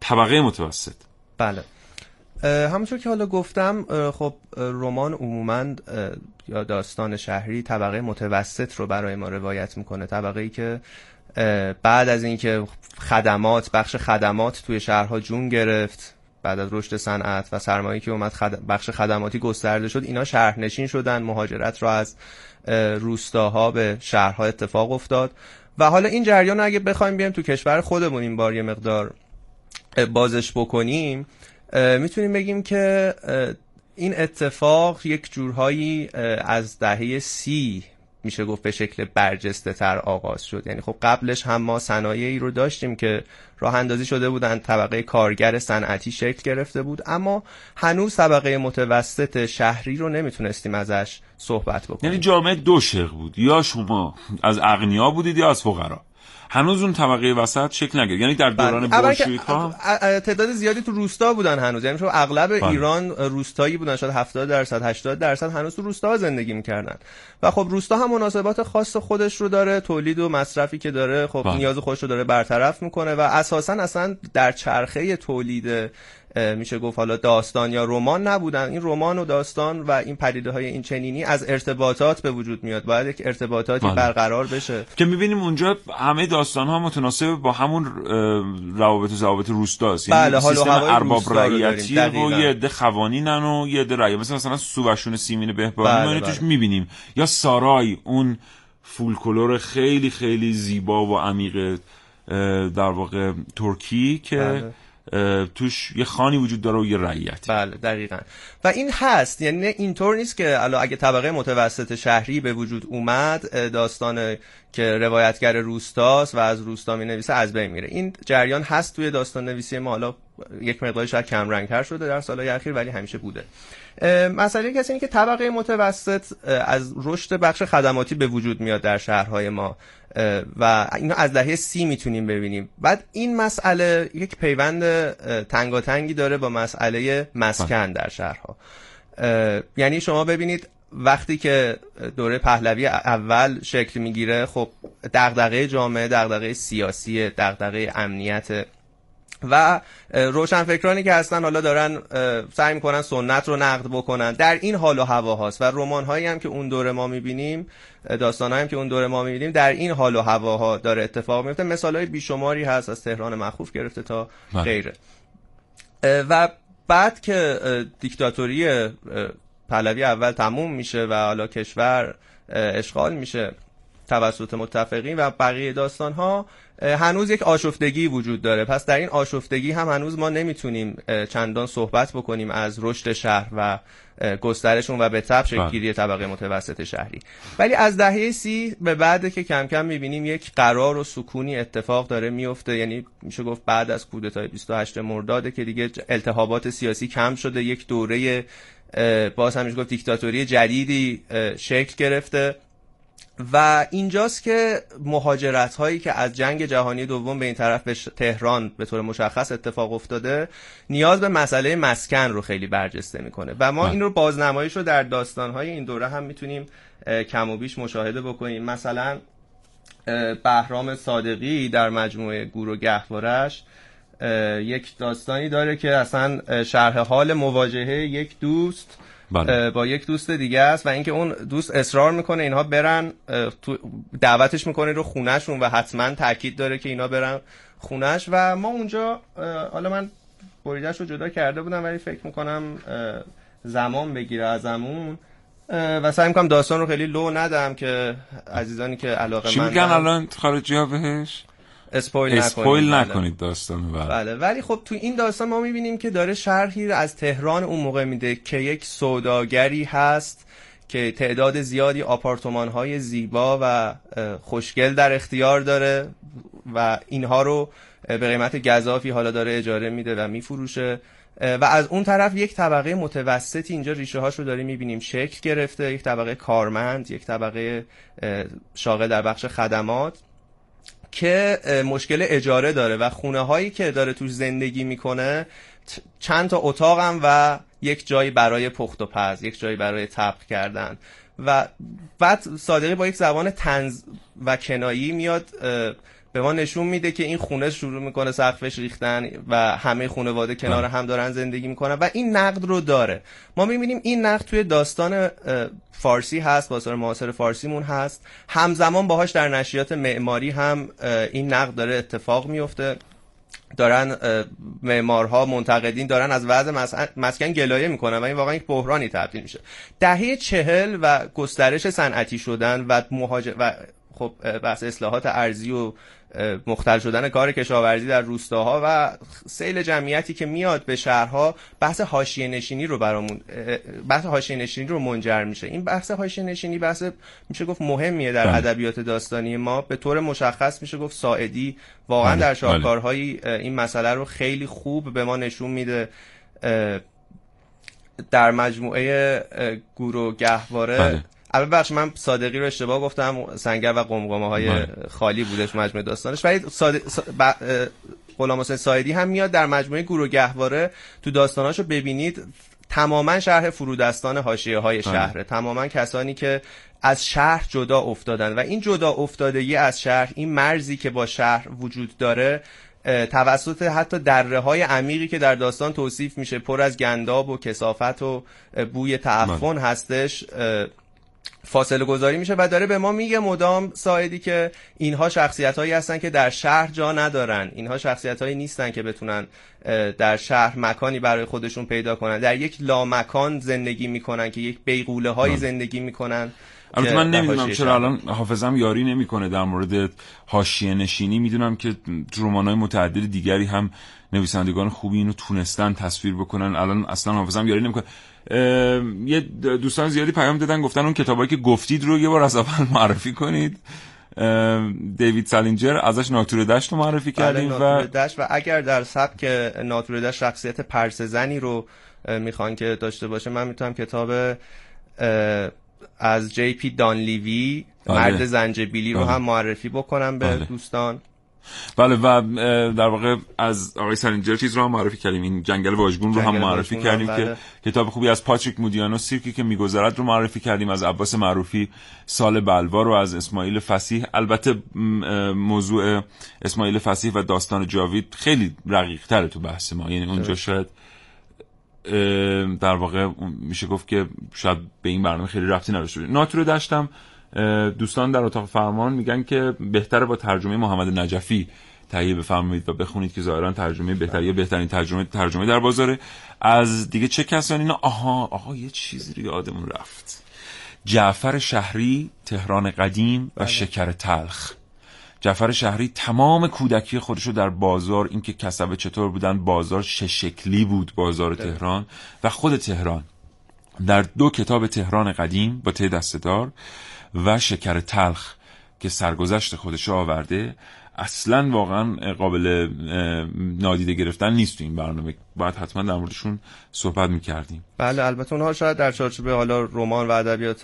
طبقه متوسط. بله. همونطور که حالا گفتم خب رمان عموما یا داستان شهری طبقه متوسط رو برای ما روایت می‌کنه. طبقه ای که بعد از اینکه خدمات بخش خدمات توی شهرها جون گرفت بعد از رشد صنعت و سرمایه‌ای که اومد بخش خدماتی گسترده شد اینا شهرنشین شدن مهاجرت رو از روستاها به شهرها اتفاق افتاد. و حالا این جریان اگه بخوایم بیایم تو کشور خودمون این بار یه مقدار بازش بکنیم می‌تونیم بگیم که این اتفاق یک جورهایی از دهه سی میشه گفت به شکل برجسته تر آغاز شد. یعنی خب قبلش هم ما صنایعی رو داشتیم که راه اندازی شده بودن طبقه کارگر صنعتی شکل گرفته بود اما هنوز طبقه متوسط شهری رو نمی‌تونستیم ازش صحبت بکنیم. یعنی جامعه دو شق بود. یا شما از اغنیا بودید یا از فقرا. هنوز اون طبقه وسط شکل نگرفت یعنی در بله. دوران بولشویک ها تعداد زیادی تو روستا بودن هنوز یعنی شما اغلب بله. ایران روستایی بودن شاید 70 درصد 80 درصد هنوز تو روستا زندگی می‌کردن و خب روستا هم مناسبات خاص خودش رو داره تولید و مصرفی که داره خب بله. نیاز خودش رو داره برطرف می‌کنه و اساسا اصلا در چرخه تولید میشه گفت حالا داستان یا رمان نبودن. این رمان و داستان و این پدیده های این چنینی از ارتباطات به وجود میاد. باید یک ارتباطاتی بله. برقرار بشه. که می‌بینیم اونجا همه داستان ها متناسب با همون روابط و ضوابط روستاست. یعنی بله حالا ارباب رعیتی و یه عده خوانینن و یه عده رعیت مثلا مثلا سوشون سیمین بهبانی بله توش بله. می‌بینیم. یا سارای اون فولکلور خیلی خیلی زیبا و عمیق در واقع ترکی که بله. توش یه خانی وجود داره و یه رعیت. بله دقیقا. و این هست یعنی اینطور نیست که الان اگه طبقه متوسط شهری به وجود اومد داستان که روایتگر روستاست و از روستا می نویسه از بین میره. این جریان هست توی داستان نویسی ما. حالا یک مقدار شاید کم رنگتر شده در سالهای اخیر ولی همیشه بوده. مسئله کسی که طبقه متوسط از رشد بخش خدماتی به وجود میاد در شهرهای ما. و اینو از دهه سی می‌تونیم ببینیم. بعد این مسئله یک پیوند تنگاتنگی داره با مسئله مسکن در شهرها. یعنی شما ببینید وقتی که دوره پهلوی اول شکل می‌گیره خب دغدغه جامعه دغدغه سیاسی دغدغه امنیت و روشنفکرانی که هستن حالا دارن سعی می‌کنن سنت رو نقد بکنن. در این حال و هوا هاست و رمان هایی هم که اون دوره ما می‌بینیم داستان هم که اون دوره ما می‌بینیم در این حال و هواها داره اتفاق میفته مثال های بیشماری هست از تهران مخوف گرفته تا بله. غیره. و بعد که دیکتاتوری پهلوی اول تموم میشه و حالا کشور اشغال میشه توسط متفقین و بقیه داستان ها هنوز یک آشفتگی وجود داره. پس در این آشفتگی هم هنوز ما نمی‌تونیم چندان صحبت بکنیم از رشد شهر و گسترشون و به تب شکلگیری بله. طبقه متوسط شهری. ولی از دهه سی به بعد که کم کم می‌بینیم یک قرار و سکونی اتفاق داره میفته یعنی میشه گفت بعد از کودتای 28 مرداده که دیگه التهابات سیاسی کم شده. یک دوره باز هم گفت دیکتاتوری جدیدی شکل گرفته. و اینجاست که مهاجرت هایی که از جنگ جهانی دوم به این طرف به تهران به طور مشخص اتفاق افتاده نیاز به مسئله مسکن رو خیلی برجسته می‌کنه و ما بله. این رو بازنمایش رو در داستان های این دوره هم می‌تونیم کم و بیش مشاهده بکنیم مثلا بهرام صادقی در مجموعه گور و گهوارش یک داستانی داره که اصلا شرح حال مواجهه یک دوست بله. با یک دوست دیگه است و اینکه اون دوست اصرار می‌کنه اینها برن تو دعوتش می‌کنه رو خونهشون و حتما تاکید داره که اینا برن خونش و ما اونجا حالا من بریدش رو جدا کرده بودم ولی فکر می‌کنم زمان بگیره ازمون. و سعی می‌کنم داستان رو خیلی لو ندم که عزیزانی که علاقه من چی میگن الان خارجی ها بهش؟ اسپویل, اسپویل بله. نکنید داستان بله. بله. ولی خب تو این داستان ما می‌بینیم که داره شرحی از تهران اون موقع میده که یک سوداگری هست که تعداد زیادی آپارتمان های زیبا و خوشگل در اختیار داره و اینها رو به قیمت گذافی حالا داره اجاره میده و میفروشه. و از اون طرف یک طبقه متوسطی اینجا ریشه هاش رو داریم می‌بینیم. شکل گرفته یک طبقه کارمند یک طبقه شاغل در بخش خدمات. که مشکل اجاره داره و خونه هایی که داره توش زندگی می‌کنه چند تا اتاقم و یک جایی برای پخت و پز یک جایی برای طبخ کردن. و بعد صادقی با یک زبان تنز و کنایی میاد به ما نشون میده که این خونه شروع می‌کنه سقفش ریختن و همه خانواده کنار بله. هم دارن زندگی می‌کنن و این نقد رو داره. ما می‌بینیم این نقد توی داستان فارسی هست بازار معاصر فارسیمون هست. همزمان باهاش در نشریات معماری هم این نقد داره اتفاق میفته دارن معمارها منتقدین دارن از وضع مسکن گلایه می‌کنن و این واقعا یک بحرانی تبدیل میشه. دهه چهل و گسترش صنعتی شدن و مهاجر و خب بحث اصلاحات ارزی و مختل شدن کار کشاورزی در روستاها و سیل جمعیتی که میاد به شهرها بحث حاشیه نشینی رو برامون بحث حاشیه نشینی رو منجر میشه این بحث حاشیه نشینی بحث میشه گفت مهمیه در بله. ادبیات داستانی ما به طور مشخص میشه گفت ساعدی واقعا بله، در بله. شاهکارهایی این مسئله رو خیلی خوب به ما نشون میده در مجموعه گورو گهواره البته بخش من صادقی رو اشتباه گفتم سنگر و قمقمه های بله. خالی بودش مجموعه داستانش ولی صادق غلام حسین سایدی هم میاد در مجموعه گروه گهواره تو داستاناشو ببینید تماما شهر فرودستان حاشیه های بله. شهره تماما کسانی که از شهر جدا افتادن و این جدا افتادگی از شهر این مرزی که با شهر وجود داره توسط حتی دره های عمیقی که در داستان توصیف میشه پر از گنداب و کسافت و بوی تعفن بله. هستش فاصله گذاری میشه و داره به ما میگه مدام ساعدی که اینها شخصیت هایی هستن که در شهر جا ندارن. اینها شخصیت هایی نیستن که بتونن در شهر مکانی برای خودشون پیدا کنن. در یک لامکان زندگی می‌کنن که یک بیغوله های زندگی می‌کنن البته من نمی‌دونم چرا الان حافظم یاری نمی‌کنه در مورد حاشیه نشینی. می‌دونم که های متعدد دیگری هم نویسندگان خوبی اینو تونستن تصویر بکنن. الان اصلا حافظم یاری نمی‌کنه. یه دوستان زیادی پیام دادن گفتن اون کتابایی که گفتید رو یه بار از اول <laughs> معرفی کنید دیوید سالینجر ازش ناتور دشت رو معرفی بله، کردیم و دشت و اگر در سبک ناتور دشت شخصیت پرسزنی رو می‌خوان که داشته باشه من می‌تونم کتاب از جی پی دانلیوی بله. مرد زنجبیلی رو بله. هم معرفی بکنم به دوستان بله و در واقع از آقای سرینجر چیز رو هم معرفی کردیم. این جنگل واژگون رو هم معرفی کردیم که بله. کتاب خوبی از پاتریک مودیانو سیرکی که میگذرد رو معرفی کردیم از عباس معروفی سال بلوا رو از اسماعیل فسیح. البته موضوع اسماعیل فسیح و داستان جاوید خیلی رقیق تره تو بحث ما. یعنی اونجا شاید در واقع میشه گفت که شاید به این برنامه خیلی رفتی نداشته ناتور دشتم دوستان در اتاق فرمان میگن که بهتره با ترجمه محمد نجفی تهیه بفرمایید و بخونید که ظاهرا ترجمه بهتری بهترین ترجمه ترجمه در بازاره. از دیگه چه کسانی اینا آها آها یه چیزی رو یادمون رفت. جعفر شهری تهران قدیم و بله. شکر تلخ. جعفر شهری تمام کودکی خودشو در بازار اینکه کسبه چطور بودن بازار چه شکلی بود بازار تهران و خود تهران. در دو کتاب تهران قدیم با ته دستدار و شکر تلخ که سرگذشت خودش آورده اصلا واقعا قابل نادیده گرفتن نیست تو این برنامه. باید حتما در موردشون صحبت می‌کردیم. بله البته اونها شاید در چارچوب حالا رمان و ادبیات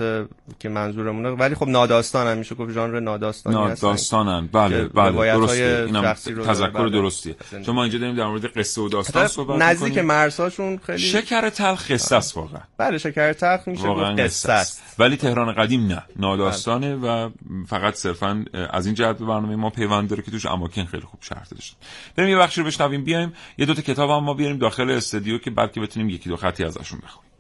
که منظورمونه ولی خب ناداستان هم میشه گفت ژانر ناداستانی ناداستانن. بله بله درسته. اینم تذکر بله. درستیه. چون ما اینجا داریم در مورد قصه و داستان صحبت نزدیک مرزهاشون خیلی شکر تلخ قصه است واقعا. بله شکر تلخ میشه گفت قصه است. ولی تهران قدیم نه ناداستانه و فقط صرفا از این جهت به برنامه ما پیوند داره که توش اماکن خیلی خوب شرح داشت بریم یه بخشی رو بشنویم بیایم. یه دو تا کتاب هم ما بیاریم داخل استودیو که بلکه بتونیم یکی دو خطی ازشون بخونیم.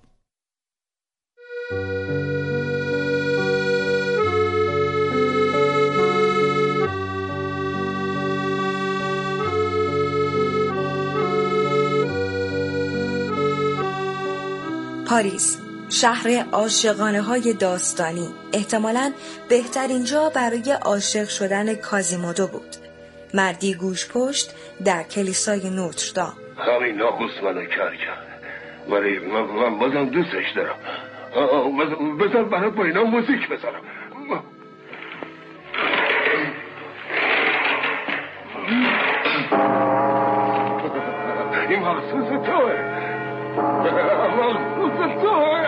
پاریس شهر عاشقانه های داستانی. احتمالا بهترین جا برای عاشق شدن کازیمودو بود. مردی گوش پشت در کلیسای نوتردام. همین ناخوص منو کر کرد ولی من, من بازم دوستش دارم بذار برات با اینا موزیک بذارم این مخصوص توه مخصوص توه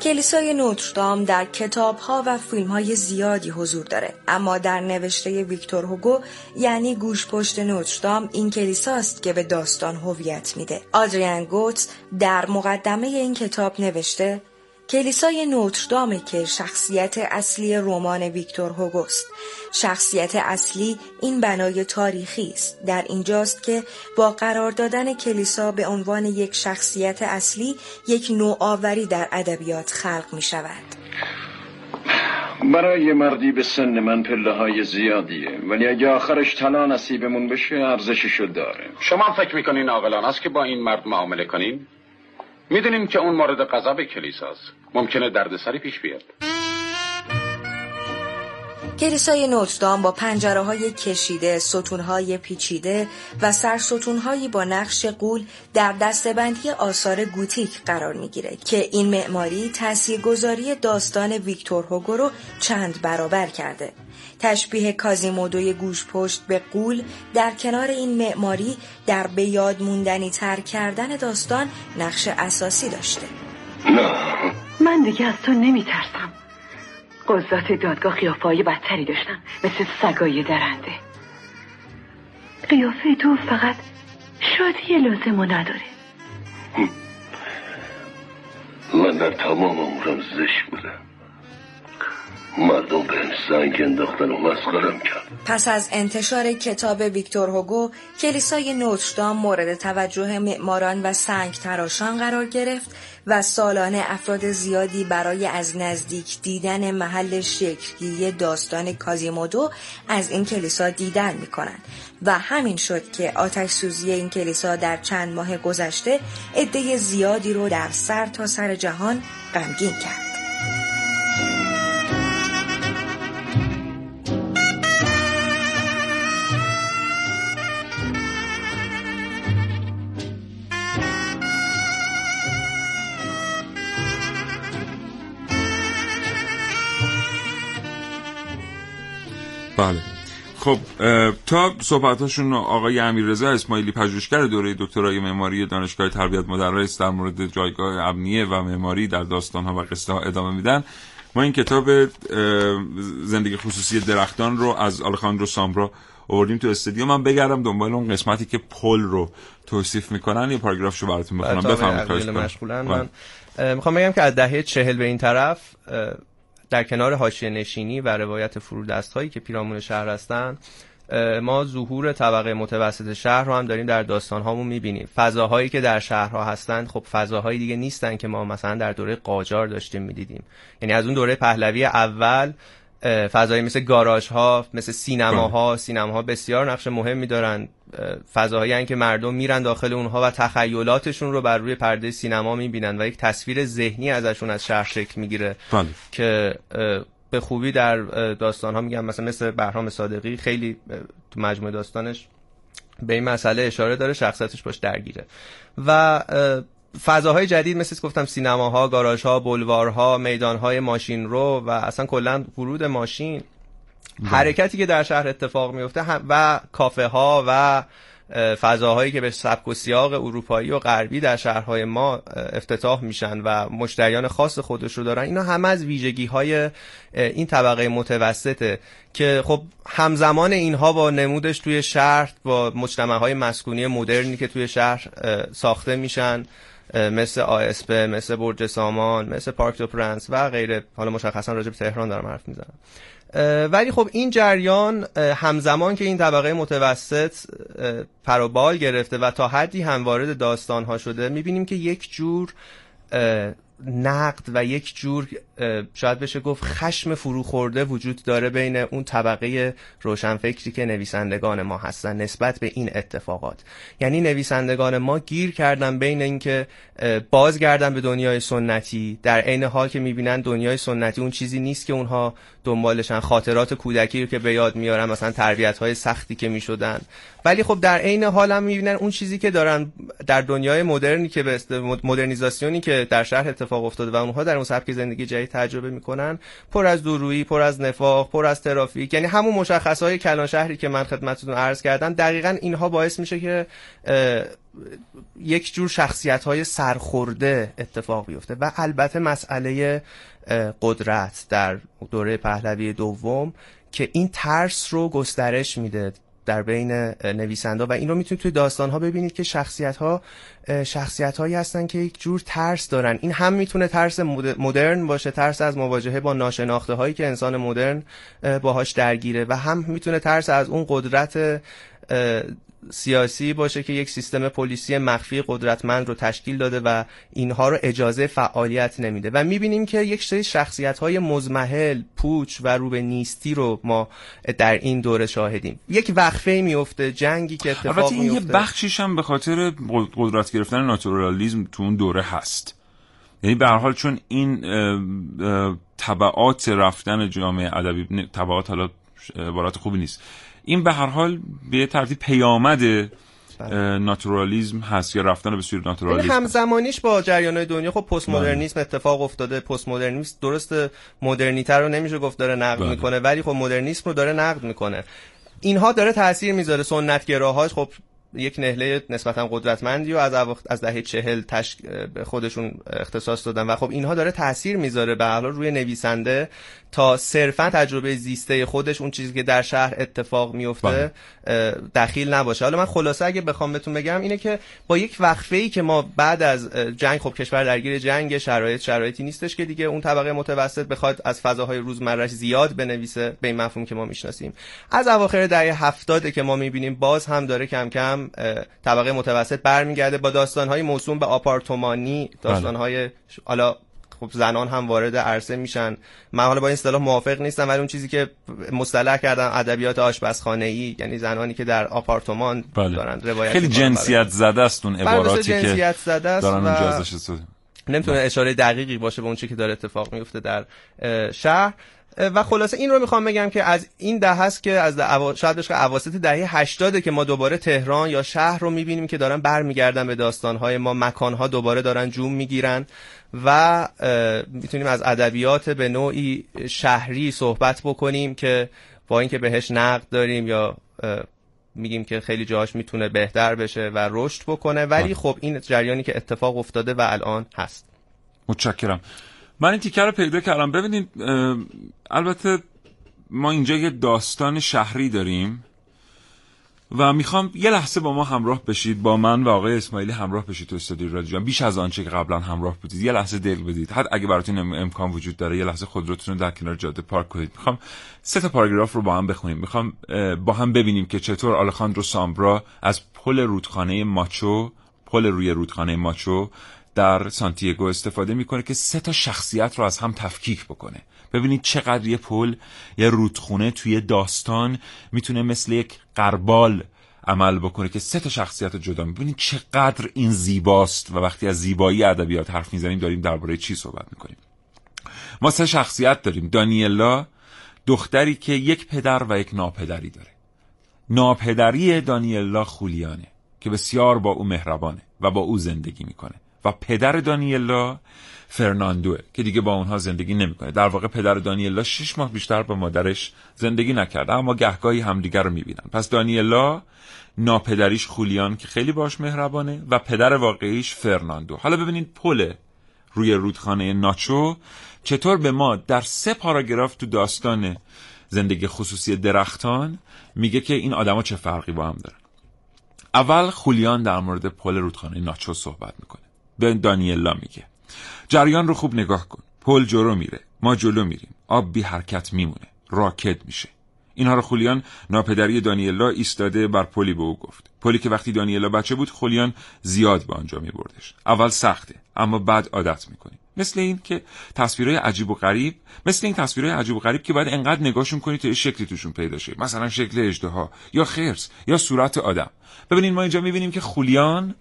کلیسای نوتردام در کتاب ها و فیلم های زیادی حضور داره. اما در نوشته ویکتور هوگو یعنی گوش پشت نوتردام این کلیساست که به داستان هویت میده. آدریان گوتس در مقدمه این کتاب نوشته کلیسای نوتردامه که شخصیت اصلی رمان ویکتور هوگوست شخصیت اصلی این بنای تاریخی است. در اینجاست که با قرار دادن کلیسا به عنوان یک شخصیت اصلی یک نوآوری در ادبیات خلق می شود. برای مردی به سن من پله های زیادیه ولی اگه آخرش طلا نصیبمون بشه ارزششو داره شما فکر می‌کنین عاقلانه است که با این مرد معامله کنین می‌دونیم که اون مورد غضب کلیساست. ممکنه دردسری پیش بیاد. کلیسای نوتردام با پنجره های کشیده، ستون های پیچیده و سر هایی با نقش قول در دستبندی آثار گوتیک قرار می‌گیره که این معماری تاثیرگذاری داستان ویکتور هوگو رو چند برابر کرده. تشبیه کازیمودوی گوش پشت به قول در کنار این معماری در به یاد موندنی تر کردن داستان نقش اساسی داشته. نه من دیگه از تو نمی ترسم قضات دادگاه قیافه بدتری داشتن مثل سگای درنده. قیافه تو فقط شادی لازم نداره. من در تمام عمرم زش بودم. مردم به سنگ انداختن و مسخرم کرد پس از انتشار کتاب ویکتور هوگو کلیسای نوتردام مورد توجه معماران و سنگ تراشان قرار گرفت و سالانه افراد زیادی برای از نزدیک دیدن محل شکلگیری داستان کازیمودو از این کلیسا دیدن می کنند و همین شد که آتش سوزی این کلیسا در چند ماه گذشته عده زیادی رو در سر تا سر جهان غمگین کرد. بله. خب تا صحبتاشون آقای امیررضا اسماعیلی پژوهشگر دوره دکترای معماری دانشگاه تربیت مدرس در مورد جایگاه امنیه و معماری در داستان ها و قصه ها ادامه میدن. ما این کتاب زندگی خصوصی درختان رو از آلخاندرو سامبرا آوردیم تو استودیو. من بگردم دنبال اون قسمتی که پل رو توصیف می‌کنن. یه پاراگرافشو براتون بخونم. بفرمایید من می‌خوام بگم که از دهه چهل به این طرف در کنار حاشیه نشینی و روایت فرودست هایی که پیرامون شهر هستن ما ظهور طبقه متوسط شهر رو هم داریم در داستان هامون می‌بینیم. فضاهایی که در شهرها هستند خب فضاهایی دیگه نیستن که ما مثلا در دوره قاجار داشتیم می‌دیدیم. یعنی از اون دوره پهلوی اول فضایی مثل گاراژ ها مثل سینما ها سینما ها بسیار نقش مهمی دارن. فضاهایی که مردم میرن داخل اونها و تخیلاتشون رو بر روی پرده سینما می‌بینن و یک تصویر ذهنی ازشون از شهر شکل می‌گیره. بله. که به خوبی در داستان ها میگم مثلا مثل بهرام صادقی خیلی تو مجموعه داستانش به این مسئله اشاره داره شخصیتش باش درگیره. و فضاهای جدید مثل گفتم سینماها، گاراژها، بلوارها، میدانهای ماشین رو و اصلا کلا ورود ماشین بله. حرکتی که در شهر اتفاق میفته و کافه ها و فضاهایی که به سبک و سیاق اروپایی و غربی در شهرهای ما افتتاح میشن و مشتریان خاص خودش رو دارن اینا همه از ویژگی های این طبقه متوسطه که خب همزمان اینها با نمودش توی شهر با مجتمع های مسکونی مدرنی که توی شهر ساخته میشن مثل آسپ مثل برج سامان مثل پارک دو پرنس و غیره. حالا مشخصا راجع به تهران دارم حرف می‌زنم. ولی خب این جریان همزمان که این طبقه متوسط پروبال گرفته و تا حدی هم وارد داستان ها شده می‌بینیم که یک جور نقد و یک جور شاید بشه گفت خشم فروخورده وجود داره بین اون طبقه روشنفکری که نویسندگان ما هستن نسبت به این اتفاقات. یعنی نویسندگان ما گیر کردن بین اینکه بازگردن به دنیای سنتی در عین حال که می‌بینن دنیای سنتی اون چیزی نیست که اونها دنبالشن خاطرات کودکی رو که به یاد میارن مثلا تربیت های سختی که می‌شدن. ولی خب در عین حال هم می‌بینن اون چیزی که دارن در دنیای مدرنی که به مدرنیزاسیونی که در شهر افتاده و اونها در اون سبک زندگی جدید تجربه می‌کنن. پر از دورویی پر از نفاق پر از ترافیک. یعنی همون مشخص های کلان شهری که من خدمتتون عرض کردم دقیقا اینها باعث میشه که یک جور شخصیت های سرخورده اتفاق بیفته. و البته مسئله قدرت در دوره پهلوی دوم که این ترس رو گسترش میده. در بین نویسنده و این رو می‌تونید توی داستان ها ببینید که شخصیت ها شخصیت هایی هستن که یک جور ترس دارن. این هم می‌تونه ترس مدرن باشه ترس از مواجهه با ناشناخته هایی که انسان مدرن باهاش درگیره. و هم می‌تونه ترس از اون قدرت سیاسی باشه که یک سیستم پلیسی مخفی قدرتمند رو تشکیل داده و اینها رو اجازه فعالیت نمیده. و می‌بینیم که یک سری شخصیت های مزمحل پوچ و رو به نیستی رو ما در این دوره شاهدیم. یک وقفه میفته جنگی که اتفاق البته این یه بخشیش هم به خاطر قدرت گرفتن ناتورالیزم تو اون دوره هست. یعنی به هر حال چون این طبعات رفتن جامعه ادبی طبعات حالا عبارت خوبی نیست. این به هر حال به ترتیب پیامد بله. ناتورالیزم هست یا رفتن به سوی ناتورالیزم همزمانیش با جریان دنیا خب پست مدرنیسم بله. اتفاق افتاده پست مدرنیسم درست مدرنیتر رو نمیشه گفت داره نقد بله. می‌کنه ولی خب مدرنیسم رو داره نقد می‌کنه اینها داره تاثیر می‌ذاره سنت گراهاش خب یک نهله نسبتا قدرتمندی و از از دهه چهل تش... به خودشون اختصاص دادن. و خب اینها داره تاثیر می‌ذاره به روی نویسنده تا صرفا تجربه زیسته خودش اون چیزی که در شهر اتفاق میفته بله. دخیل نباشه. حالا من خلاصه اگه بخوام بهتون بگم اینه که با یک وقفه ای که ما بعد از جنگ خب کشور درگیر جنگ شرایط شرایطی نیستش که دیگه اون طبقه متوسط بخواد از فضاهای روزمرهش زیاد بنویسه به این مفهوم که ما می‌شناسیم. از اواخر دهه 70 که ما می‌بینیم باز هم داره کم کم طبقه متوسط برمیگرده با داستانهای موسوم به آپارتمانی. داستانهای حالا خب زنان هم وارد عرصه میشن. من حالا با این اصطلاح موافق نیستم ولی اون چیزی که مصطلح کردن ادبیات آشپزخانه ای یعنی زنانی که در آپارتمان بله. دارن روایت خیلی جنسیت زده است اون عباراتی جنسیت که زده است دارن و... نمی‌تونه اشاره دقیقی باشه به اون چیزی که داره اتفاق میفته در شهر. و خلاصه این رو می‌خوام بگم که از این ده هست که از ده شاید بشه اواسط دهه 80 که ما دوباره تهران یا شهر رو می‌بینیم که دارن برمیگردن به داستانهای ما. مکانها دوباره دارن جوم می‌گیرن و می‌تونیم از ادبیات به نوعی شهری صحبت بکنیم که با اینکه بهش نقد داریم یا میگیم که خیلی جاش می‌تونه بهتر بشه و رشد بکنه. ولی خب این جریانی که اتفاق افتاده و الان هست. متشکرم. من این تیکر رو پیدا کردم. ببینید البته ما اینجا یه داستان شهری داریم و می‌خوام یه لحظه با ما همراه بشید با من و آقای اسماعیلی همراه بشید تو استودیو رادیو بیش از آنچه که قبلا همراه بودید. یه لحظه دل بدید. حتی اگه براتون امکان وجود داره یه لحظه خودروتون رو در کنار جاده پارک کنید. می‌خوام سه تا پاراگراف رو با هم بخونیم. می‌خوام با هم ببینیم که چطور آلخاندرو سامبرا از پل رودخانه ماچو پل روی رودخانه ماچو در سانتیاگو استفاده می‌کنه که سه تا شخصیت رو از هم تفکیک بکنه. ببینید چقدر یه پل یه رودخونه توی داستان می‌تونه مثل یک قربال عمل بکنه که سه تا شخصیت رو جدا ببینید چقدر این زیباست و وقتی از زیبایی ادبیات حرف می‌زنیم داریم درباره چی صحبت می‌کنیم. ما سه شخصیت داریم. دانیلا دختری که یک پدر و یک ناپدری داره. ناپدری دانیلا خولیانه که بسیار با او مهربانه و با او زندگی می‌کنه. و پدر دانیلا فرناندوه که دیگه با اونها زندگی نمی‌کنه. در واقع پدر دانیلا شش ماه بیشتر با مادرش زندگی نکرده اما گهگاهی همدیگر رو می‌بینن. پس دانیلا ناپدریش خولیان که خیلی باش مهربانه و پدر واقعیش فرناندو. حالا ببینید پل روی رودخانه ماپوچو چطور به ما در سه پاراگراف تو داستان زندگی خصوصی درختان میگه که این آدما چه فرقی با هم دارن. اول خولیان در مورد پل رودخانه ماپوچو صحبت می‌کنه. به دانیلا میگه. جریان رو خوب نگاه کن. پل جلو میره. ما جلو میریم. آب بی حرکت میمونه. راکد میشه. اینها رو خولیان ناپدری دانیلا ایستاده بر پلی به او گفت. پلی که وقتی دانیلا بچه بود خولیان زیاد به آنجا میبردش. اول سخته اما بعد عادت می‌کنی مثل این که تصویرهای عجیب و غریب مثل این تصویرهای عجیب و غریب که باید انقدر نگاهشون کنی تا شکلی توشون پیدا شه. مثلا شکل اژدها یا خرس یا صورت آدم. ببینید ما اینجا می‌بینیم که خولیان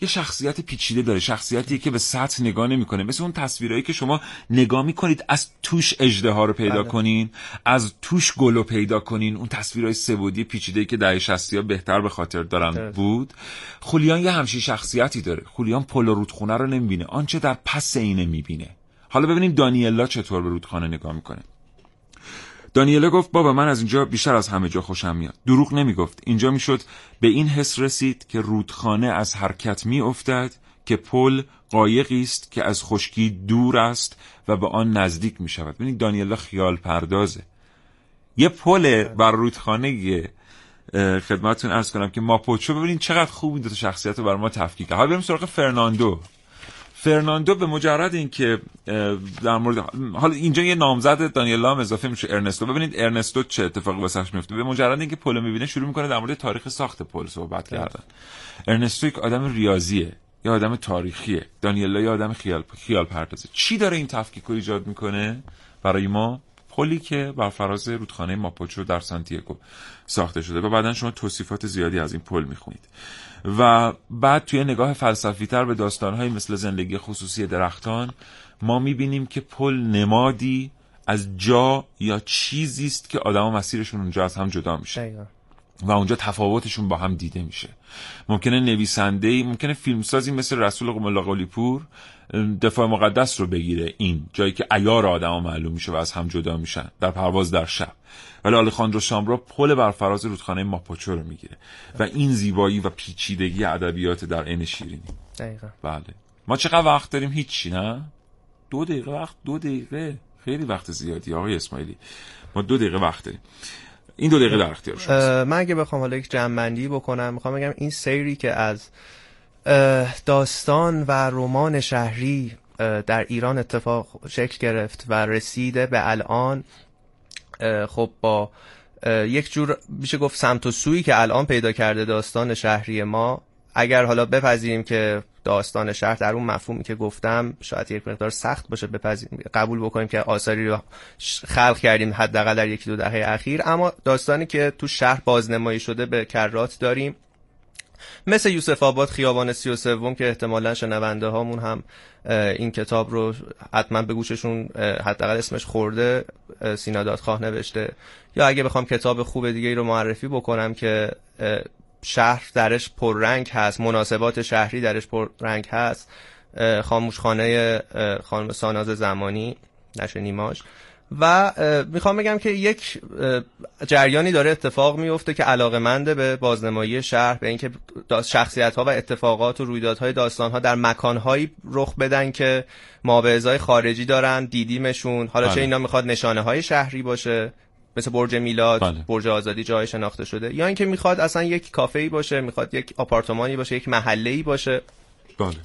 یه شخصیت پیچیده داره شخصیتی که به سطح نگاه نمی‌کنه. مثل اون تصویرهایی که شما نگاه می‌کنید از توش اجده رو پیدا بله. کنین از توش گلو پیدا کنین. اون تصویرهای سبودی پیچیده که دهه 60 ها بهتر به خاطر دارن بود. خولیان یه همچین شخصیتی داره. خولیان پل رودخونه رو نمی‌بینه. آنچه در پس اینه می‌بینه. حالا ببینیم دانیلا چطور به رودخانه نگاه می‌کنه. دانیلا گفت بابا من از اینجا بیشتر از همه جا خوشم میاد. دروغ نمی‌گفت. اینجا می‌شد به این حس رسید که رودخانه از حرکت میافتد که پل قایقی است که از خشکی دور است و به آن نزدیک می شود ببینید دانیلا خیال پردازه. یه پل بر رودخانه خدمتتون عرض کنم که ماپوچو. ببینید چقدر خوب این دو شخصیت رو برای ما تفکیک حالا بریم سراغ فرناندو. فرناندو به مجرد اینکه در مورد حالا اینجا یه نامزد دانیلا هم اضافه میشه ارنستو. ببینید ارنستو چه اتفاقی واسش میفته. به مجرد اینکه پل می‌بینه شروع می‌کنه در مورد تاریخ ساخت پل صحبت کردن. ارنستو یک آدم ریاضیه یا آدم تاریخیه. دانیلا یه آدم خیال خیال پردازه. چی داره این تفکیک رو ایجاد می‌کنه؟ برای ما پلی که بر فراز رودخانه ماپوچو در سانتیاگو ساخته شده و بعدا شما توصیفات زیادی از این پل می‌خونید. و بعد توی نگاه فلسفی تر به داستانهایی مثل زندگی خصوصی درختان ما می‌بینیم که پل نمادی از جا یا چیزی است که آدم و مسیرشون اونجا از هم جدا میشه. و اونجا تفاوتشون با هم دیده میشه. ممکنه نویسنده ممکنه فیلمسازی مثل رسول قلی پور دفاع مقدس رو بگیره این جایی که ایار آدم معلوم میشه و از هم جدا میشن در پرواز در شب. ولی آلخاندرو سامبرا پل بر فراز رودخانه ماپوچو رو می‌گیره و این زیبایی و پیچیدگی ادبیات در عین شیرینی. دقیقا. بله. ما چقدر وقت داریم؟ هیچی نه؟ دو دقیقه وقت دو دقیقه. خیلی وقت زیادی آقای اسماعیلی. ما دو دقیقه وقت داریم. این دو دقیقه در اختیار شما من اگه بخوام حالا یک جمع‌بندی بکنم می‌خوام بگم این سیری که از داستان و رمان شهری در ایران اتفاق شکل گرفت و رسیده به الان. خب با یک جور میشه گفت سمت و سویی که الان پیدا کرده داستان شهری ما. اگر حالا بپذیریم که داستان شهر در اون مفهومی که گفتم شاید یک مقدار سخت باشه بپذیریم قبول بکنیم که آثاری رو خلق کردیم حداقل در یکی دو دهه اخیر. اما داستانی که تو شهر بازنمایی شده به کرات داریم. مثل یوسف آباد خیابان سی و سوم که احتمالا شنونده هامون هم این کتاب رو حتما به گوششون حداقل اسمش خورده سینا دادخواه نوشته. یا اگه بخوام کتاب خوب دیگه رو معرفی بکنم که شهر درش پررنگ هست مناسبات شهری درش پررنگ هست. خاموشخانه خانم ساناز زمانی نشه نیماش. و می‌خوام بگم که یک جریانی داره اتفاق میفته که علاقمنده به بازنمایی شهر به اینکه شخصیت ها و اتفاقات و رویدادهای داستان ها در مکان هایی رخ بدن که مابعضای خارجی دارن دیدیمشون. حالا چه بله. اینا می‌خواد نشانه های شهری باشه. مثل برج میلاد بله. برج آزادی جای شناخته شده. یا اینکه می‌خواد اصلا یک کافه ای باشه می‌خواد یک آپارتمانی باشه یک محله ای باشه. بله.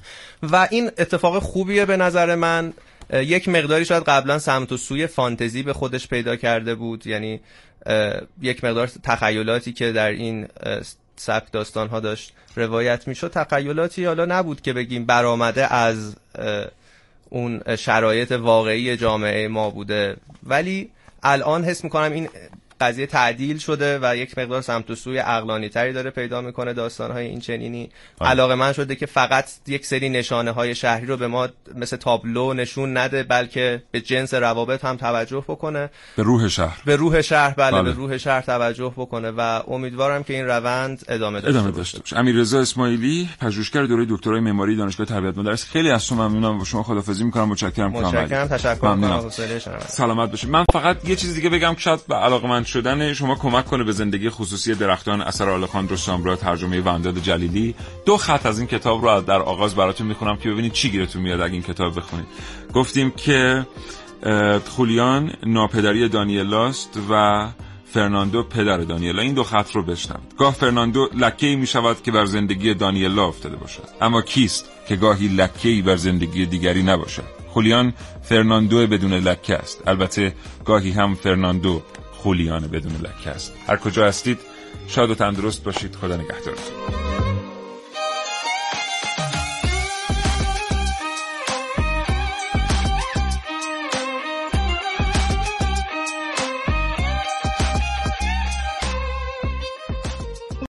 و این اتفاق خوبیه به نظر من. یک مقداری شاید قبلا سمت و سوی فانتزی به خودش پیدا کرده بود. یعنی یک مقدار تخیلاتی که در این سبک داستان ها داشت روایت می‌شد. تخیلاتی حالا نبود که بگیم برآمده از اون شرایط واقعی جامعه ما بوده. ولی الان حس می‌کنم این قضیه تعدیل شده و یک مقدار سمت و سوی عقلانی تری داره پیدا می‌کنه داستان های این چنینی بله. علاقه من شده که فقط یک سری نشانه های شهری رو به ما مثل تابلو نشون نده بلکه به جنس روابط هم توجه بکنه. به روح شهر. به روح شهر بله, بله. به روح شهر توجه بکنه و امیدوارم که این روند ادامه داشته ادامه. داشته باشه. امیررضا اسماعیلی پژوهشگر دوره دکترای معماری دانشگاه تربیت مدرس. خیلی از شما ممنونم. و شما خدافظی می‌کنم. متشکرم. متشکرم. تشکر. ممنونم. سلامت باشید من فقط یه چیز دیگه بگم. که شاید به علاقمند شدن شما کمک کنه به زندگی خصوصی درختان اثر آلخاندرو سامبرا ترجمه ونداد جلیلی. دو خط از این کتاب رو در آغاز براتون می‌خونم که ببینید چی گیرتون میاد اگه این کتاب بخونید. گفتیم که خولیان ناپدری دانیلاست و فرناندو پدر دانیلا. این دو خط رو بشنوید. گاه فرناندو لکه ای می شود که بر زندگی دانیلا افتاده باشد. اما کیست که گاهی لکه بر زندگی دیگری نباشد؟ خولیان فرناندو بدون لکه است. البته گاهی هم فرناندو خولیان بدون لکه است. هر کجا هستید شاد و تندرست باشید. خدا نگهدارتون.